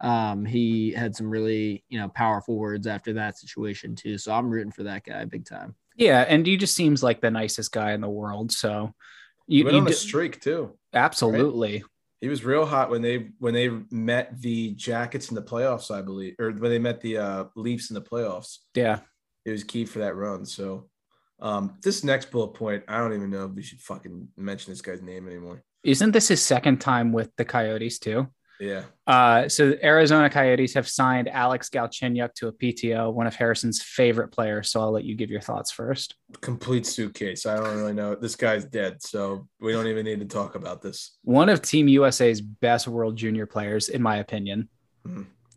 um, he had some really, you know, powerful words after that situation too. So I'm rooting for that guy big time. Yeah, and he just seems like the nicest guy in the world. So He you, went you on a do- streak too. absolutely. He was real hot when they when they met the Jackets in the playoffs, I believe, or when they met the uh, Leafs in the playoffs. Yeah. It was key for that run. So um, this next bullet point, I don't even know if we should fucking mention this guy's name anymore. Isn't this his second time with the Coyotes too? Yeah. Uh, so the Arizona Coyotes have signed Alex Galchenyuk to a PTO, one of Harrison's favorite players. So I'll let you give your thoughts first. Complete suitcase. I don't really know. This guy's dead, so we don't even need to talk about this. One of Team USA's best World Junior players, in my opinion.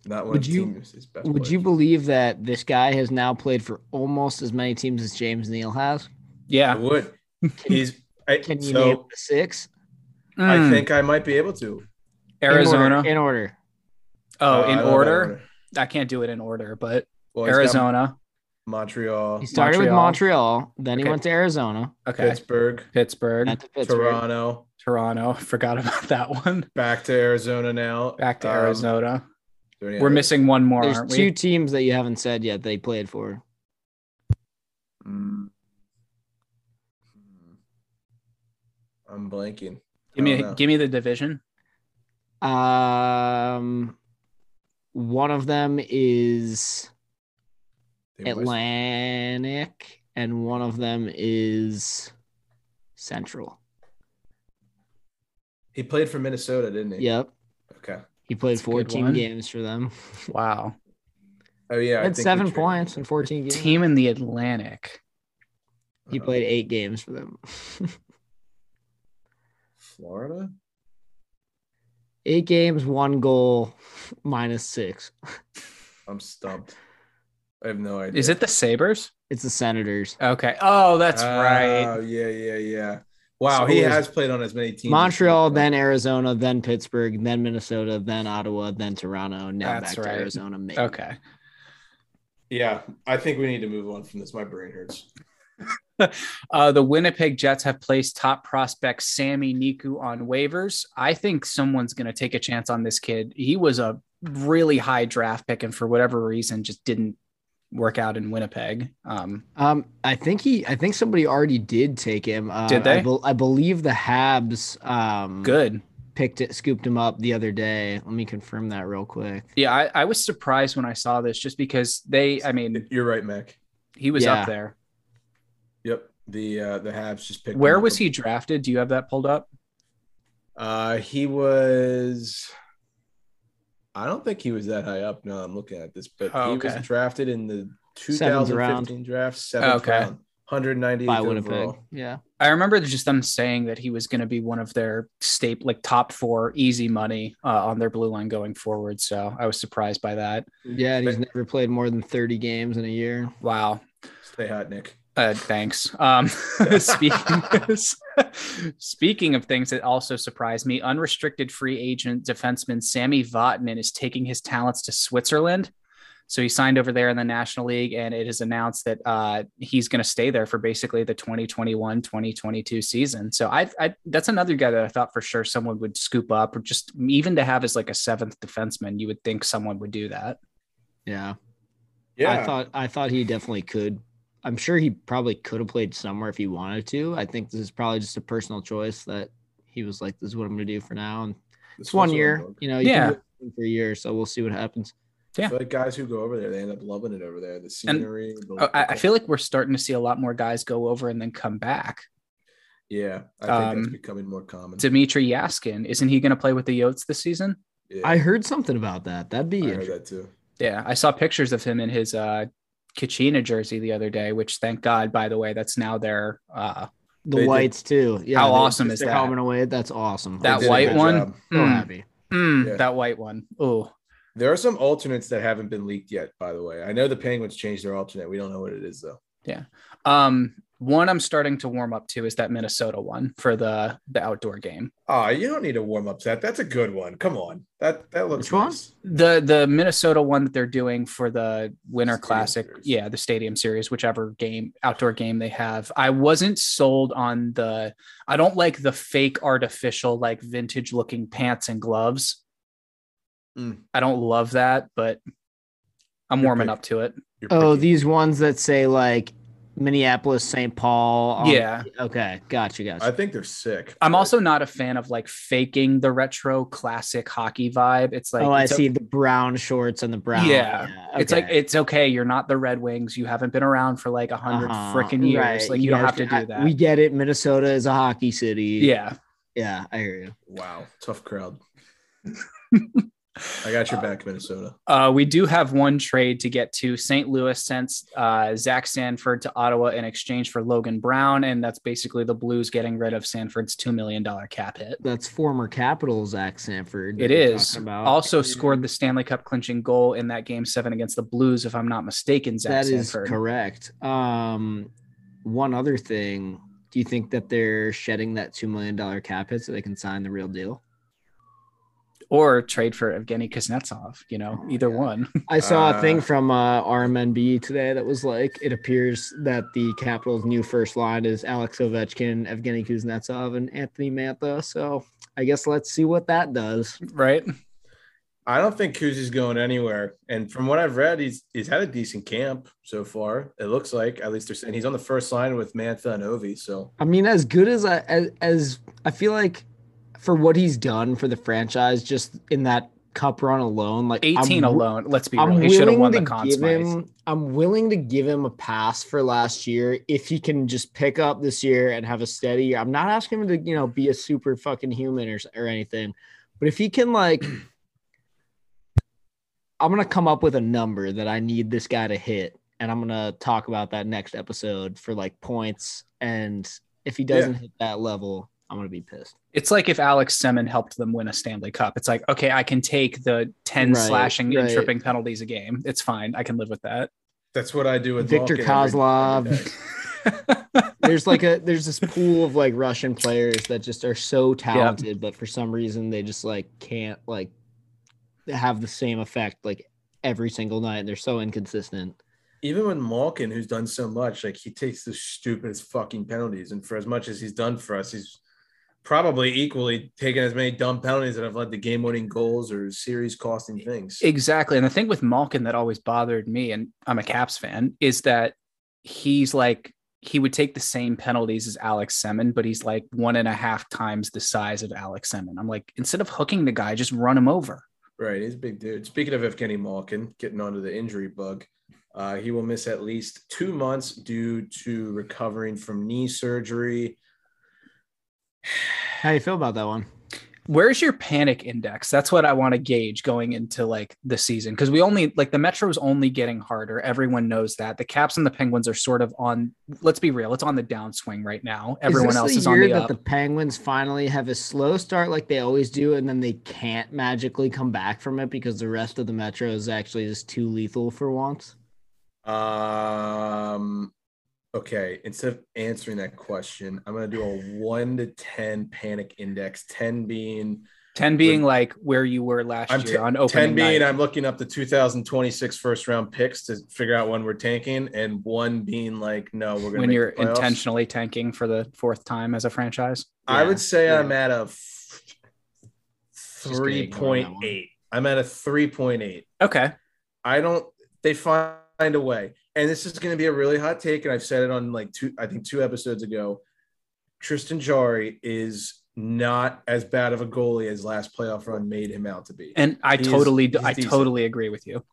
Not one Would of you- Team USA's best Would players. you believe that this guy has now played for almost as many teams as James Neal has? Yeah, I Yeah, would. He's I, Can you so name the six? I Mm, think I might be able to. Arizona. in order. In order. oh, Uh, in don't order. I can't do it in order, but Well, Arizona. Montreal, He started with Montreal. Montreal, then he went to Arizona, Okay. Pittsburgh, Pittsburgh, Pittsburgh. Toronto, Toronto. Forgot about that one. back to Arizona now. Back to Um, Arizona. is there any We're others? missing one more, There's aren't two we? teams that you haven't said yet they played for. Mm. I'm blanking. Give me I know. give me the division. Um, one of them is They must- Atlantic, and one of them is Central. He played for Minnesota, didn't he? Yep, Okay. he played That's 14 games for them. Wow. Oh yeah, He I had think seven points in 14 games. Team in the Atlantic. He Uh, played eight games for them. Florida. Eight games, one goal, minus six. I'm stumped. I have no idea. Is it the Sabres? It's the Senators. Okay. Oh, that's Oh, right. Yeah, yeah, yeah. Wow, So he is- has played on as many teams. Montreal, Florida. then Arizona, then Pittsburgh, then Minnesota, then Ottawa, then Toronto, now That's back right. to Arizona. Maybe. Okay. Yeah, I think we need to move on from this. My brain hurts. Uh, the Winnipeg Jets have placed top prospect Sami Niku on waivers. I think someone's going to take a chance on this kid. He was a really high draft pick, and for whatever reason, just didn't work out in Winnipeg. Um, Um, I think he. I think somebody already did take him. Uh, Did they? I, bel- I believe the Habs. Um, good. Picked it, scooped him up the other day. Let me confirm that real quick. Yeah, I, I was surprised when I saw this just because they, I mean, You're right, Mac. he was Yeah. up there. Yep. The uh the Habs just picked. Where was up. he drafted? Do you have that pulled up? Uh he was I don't think he was that high up No, I'm looking at this, but Oh, he okay. was drafted in the 2015 draft, seventh Okay. round, 198 By Winnipeg. overall. Yeah. I remember just them saying that he was going to be one of their state like top four easy money uh, on their blue line going forward. So I was surprised by that. Yeah, and he's never played more than 30 games in a year. Wow. Stay hot, Nick. Uh, thanks. Um, speaking speaking of things that also surprised me, unrestricted free agent defenseman Sami Vatanen is taking his talents to Switzerland. So he signed over there in the National League, and it is announced that uh, he's going to stay there for basically the 2021-2022 season. So I, I, that's another guy that I thought for sure someone would scoop up, or just even to have as like a seventh defenseman. You would think someone would do that. Yeah. Yeah. I thought I thought he definitely could. I'm sure he probably could have played somewhere if he wanted to. I think this is probably just a personal choice that he was like, "This is what I'm going to do for now." And This it's one year, one. you know. You Yeah. can do for a year, so we'll see what happens. I feel like guys who go over there, they end up loving it over there. The scenery. the- Oh, I, I feel like we're starting to see a lot more guys go over and then come back. yeah, I think that's um, becoming more common. Dmitrij Jaskin, isn't he going to play with the Yotes this season? Yeah, I heard something about that. That'd be I heard that too. Yeah, I saw pictures of him in his uh Kachina jersey the other day, which thank God, by the way, that's now their uh The They did- whites too. Yeah, How awesome just is their that? Helmet away. That's awesome. That They did a white good one? job. So Mm, happy. mm, Yeah. that white one. Oh, There are some alternates that haven't been leaked yet, by the way. I know the Penguins changed their alternate. We don't know what it is though. Yeah. Um, one I'm starting to warm up to is that Minnesota one for the the outdoor game. Oh, you don't need to warm up to that. That's a good one. Come on. That that looks Which one? nice. The the Minnesota one that they're doing for the Winter Stadium Classic, Series. yeah, the Stadium Series, whichever game outdoor game they have. I wasn't sold on the. I don't like the fake artificial like vintage looking pants and gloves. Mm. I don't love that, but I'm Your warming pick. up to it. You're Oh, picky. these ones that say like Minneapolis, St. Paul. on- Yeah. Okay. Gotcha. Gotcha. I think they're sick. I'm but- also not a fan of like faking the retro classic hockey vibe. It's like oh, I it's o- see the brown shorts and the brown. Yeah. It's like it's okay. You're not the Red Wings. You haven't been around for like a 100 Uh-huh, freaking years. right. Like you don't have to I- do that. We get it. Minnesota is a hockey city. yeah. Yeah, I hear you. wow, tough crowd. I got your back, Minnesota. Uh, we do have one trade to get to. St. Louis sent uh, Zach Sanford to Ottawa in exchange for Logan Brown, and that's basically the Blues getting rid of Sanford's two million dollar cap hit. That's former Capital Zach Sanford. It that we're is talking about. also And scored the Stanley Cup clinching goal in that game seven against the Blues, if I'm not mistaken. Zach That is Sanford. correct. Um, one other thing, do you think that they're shedding that two million dollar cap hit so they can sign the real deal? Or trade for Evgeny Kuznetsov, you know, either one. I saw a thing Uh, from uh, RMNB today that was like it appears that the Capitals' new first line is Alex Ovechkin, Evgeny Kuznetsov, and Anthony Mantha. So I guess let's see what that does. right? I don't think Kuzi's going anywhere. And from what I've read, he's he's had a decent camp so far. It looks like at least they're saying he's on the first line with Mantha and Ovi. So I mean, as good as I as, as I feel like for what he's done for the franchise, just in that cup run alone, like 18 I'm, alone. Let's be I'm real. He should have won the him. I'm willing to give him a pass for last year if he can just pick up this year and have a steady year. I'm not asking him to, you know, be a super fucking human or or anything, but if he can like. I'm gonna come up with a number that I need this guy to hit, and I'm gonna talk about that next episode for like points. And if he doesn't hit that level, I'm gonna be pissed. It's like if Alex Semin helped them win a Stanley Cup. It's like, okay, I can take the 10 Right, slashing and tripping penalties a game. It's fine. I can live with that. that's what I do with Victor Malkin Kozlov. there's like a there's this pool of like Russian players that just are so talented, but for some reason they just like can't like have the same effect like every single night. They're so inconsistent. Even with Malkin, who's done so much, like he takes the stupidest fucking penalties. And for as much as he's done for us, he's probably equally taken as many dumb penalties that have led to game-winning goals or series-costing things. Exactly. And the thing with Malkin that always bothered me, and I'm a Caps fan, is that he's like he would take the same penalties as Alex Semin, but he's like one and a half times the size of Alex Semin. I'm like, instead of hooking the guy, just run him over. Right, he's a big dude. Speaking of Evgeny Malkin, getting onto the injury bug, uh, he will miss at least two months due to recovering from knee surgery. How you feel about that one? Where's your panic index? That's what I want to gauge going into like the season because we only like the Metro's only getting harder. Everyone knows that. The Caps and the Penguins are sort of on. Let's be real, it's on the downswing right now. Everyone is this else the is on year the that up. the Penguins finally have a slow start like they always do, and then they can't magically come back from it because the rest of the Metro is actually just too lethal for once. Um, okay, instead of answering that question, I'm gonna do a one to ten panic index. Ten being 10 being like where you were last I'm year t- on opening ten being night. I'm looking up the 2026 first round picks to figure out when we're tanking, and one being like no, we're gonna when make you're the intentionally tanking for the fourth time as a franchise. I would say yeah. I'm at a f- Just gonna three ignore point that one. eight. I'm at a three point eight. Okay. I don't. They find a way, and this is going to be a really hot take, and I've said it on like two, I think two episodes ago. Tristan Jarry is not as bad of a goalie as last playoff run made him out to be. And I totally, I decent. totally agree with you.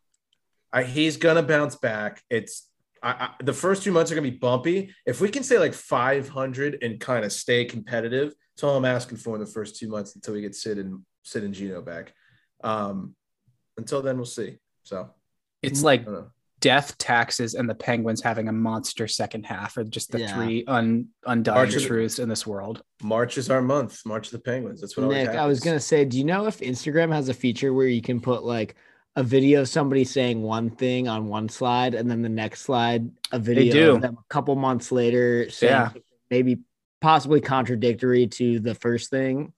I, he's gonna bounce back. It's I, I, the first two months are gonna be bumpy. If we can say like 500 and kind of stay competitive, that's all I'm asking for in the first two months until we get Sid and Sid and Gino back. Um, until then, we'll see. So It's like. Death, taxes, and the Penguins having a monster second half are just the Yeah. three un, undying Archer- truths in this world. March is our month. March of the Penguins. That's what Nick, I was gonna say, do you know if Instagram has a feature where you can put like a video of somebody saying one thing on one slide and then the next slide a video do. of them a couple months later saying Yeah. maybe possibly contradictory to the first thing?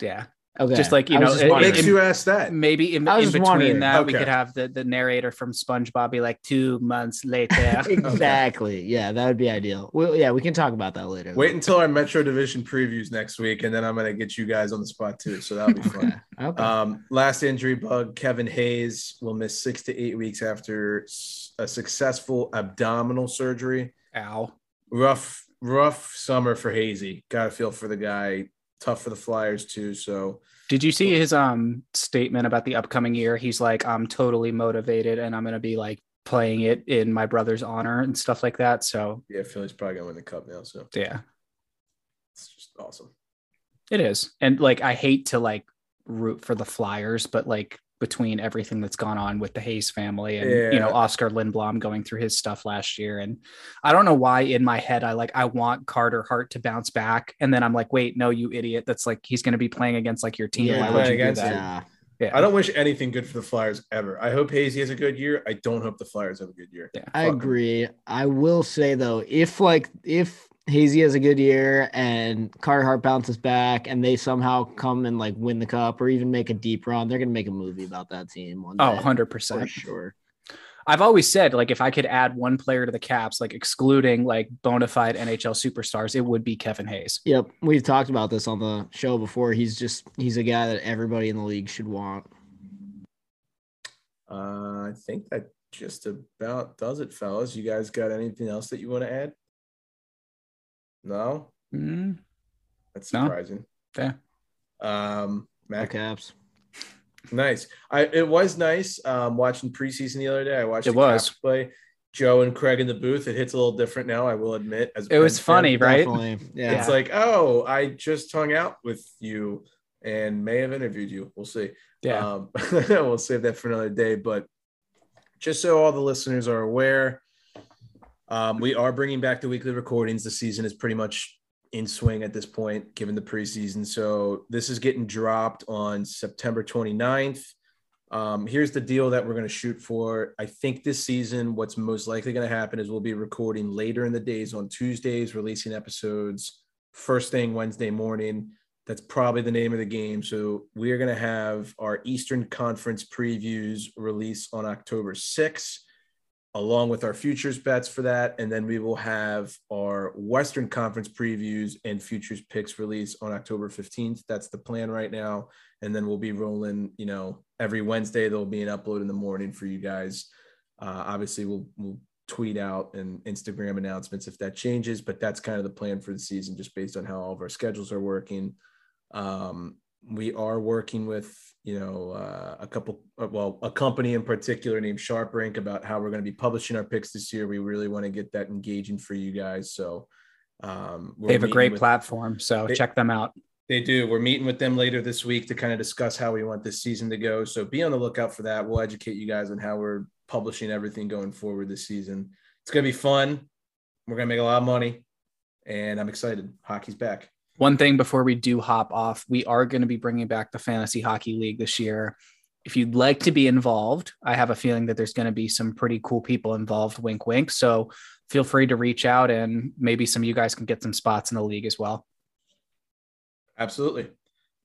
Yeah. Okay. Just like, you know, it- What wondering. makes you ask that? Maybe in, I in between wondering. that, we could have the, the narrator from SpongeBob be like, two months later. exactly. Yeah, that would be ideal. Well, yeah, we can talk about that later. Wait until our Metro Division previews next week, and then I'm gonna get you guys on the spot too. So that'll be fun. Okay. Okay. Um, last injury bug, Kevin Hayes will miss six to eight weeks after a successful abdominal surgery. Ow. Rough, rough summer for Hazy. Got to feel for the guy. Tough for the Flyers too. So Did you see his um statement about the upcoming year? He's like, I'm totally motivated and I'm gonna be like playing it in my brother's honor and stuff like that. So yeah, Philly's probably gonna win the cup now. So yeah, it's just awesome. it is. And like I hate to like root for the Flyers, but like between everything that's gone on with the Hayes family and you know Oskar Lindblom going through his stuff last year. And I don't know why in my head I like I want Carter Hart to bounce back. And then I'm like, wait, no, you idiot. That's like he's gonna be playing against like your team. Yeah, why would you do against that? it. yeah. Yeah. I don't wish anything good for the Flyers ever. I hope Hazy has a good year. I don't hope the Flyers have a good year. Yeah. I Fuck 'em. agree. I will say though, if like if Hazy has a good year and Carter Hart bounces back and they somehow come and like win the cup or even make a deep run, they're gonna make a movie about that team one day. Oh, 100 for percent. sure. I've always said like if I could add one player to the Caps, like excluding like bona fide NHL superstars, it would be Kevin Hayes. Yep. We've talked about this on the show before. He's just he's a guy that everybody in the league should want. Uh, I think that just about does it, fellas. You guys got anything else that you want to add? No, Mm, that's No. surprising. Yeah. Um, The Mac, Caps. nice. I it was nice um, watching preseason the other day. I watched It the was. Caps play. Joe and Craig in the booth. It hits a little different now. I will admit. As It was Pens fan. funny, right? Definitely. Yeah. It's like, oh, I just hung out with you and may have interviewed you. We'll see. Yeah. Um, we'll save that for another day. But just so all the listeners are aware, um, we are bringing back the weekly recordings. The season is pretty much in swing at this point, given the preseason. So this is getting dropped on September 29th. Um, here's the deal that we're going to shoot for. I think this season, what's most likely going to happen is we'll be recording later in the days on Tuesdays, releasing episodes first thing Wednesday morning. That's probably the name of the game. So we are going to have our Eastern Conference previews release on October 6th, along with our futures bets for that. And then we will have our Western Conference previews and futures picks release on October 15th. That's the plan right now. And then we'll be rolling, you know, every Wednesday, there'll be an upload in the morning for you guys. Uh, obviously, we'll, we'll tweet out and Instagram announcements if that changes, but that's kind of the plan for the season, just based on how all of our schedules are working. Um, we are working with, you know, uh, a couple, uh, well, a company in particular named Sharp Rank about how we're going to be publishing our picks this year. We really want to get that engaging for you guys. So, um, They have a great with- platform, so They- check them out. they do. We're meeting with them later this week to kind of discuss how we want this season to go. So be on the lookout for that. We'll educate you guys on how we're publishing everything going forward this season. It's going to be fun. We're going to make a lot of money, and I'm excited. Hockey's back. One thing before we do hop off, we are going to be bringing back the Fantasy Hockey League this year. If you'd like to be involved, I have a feeling that there's going to be some pretty cool people involved. Wink, wink. So feel free to reach out, and maybe some of you guys can get some spots in the league as well. Absolutely.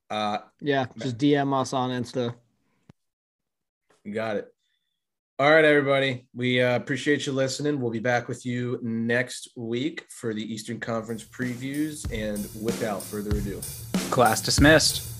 Uh, Yeah. Just DM us on Insta. you got it. All right, everybody. We uh, appreciate you listening. We'll be back with you next week for the Eastern Conference previews. And without further ado, Class dismissed.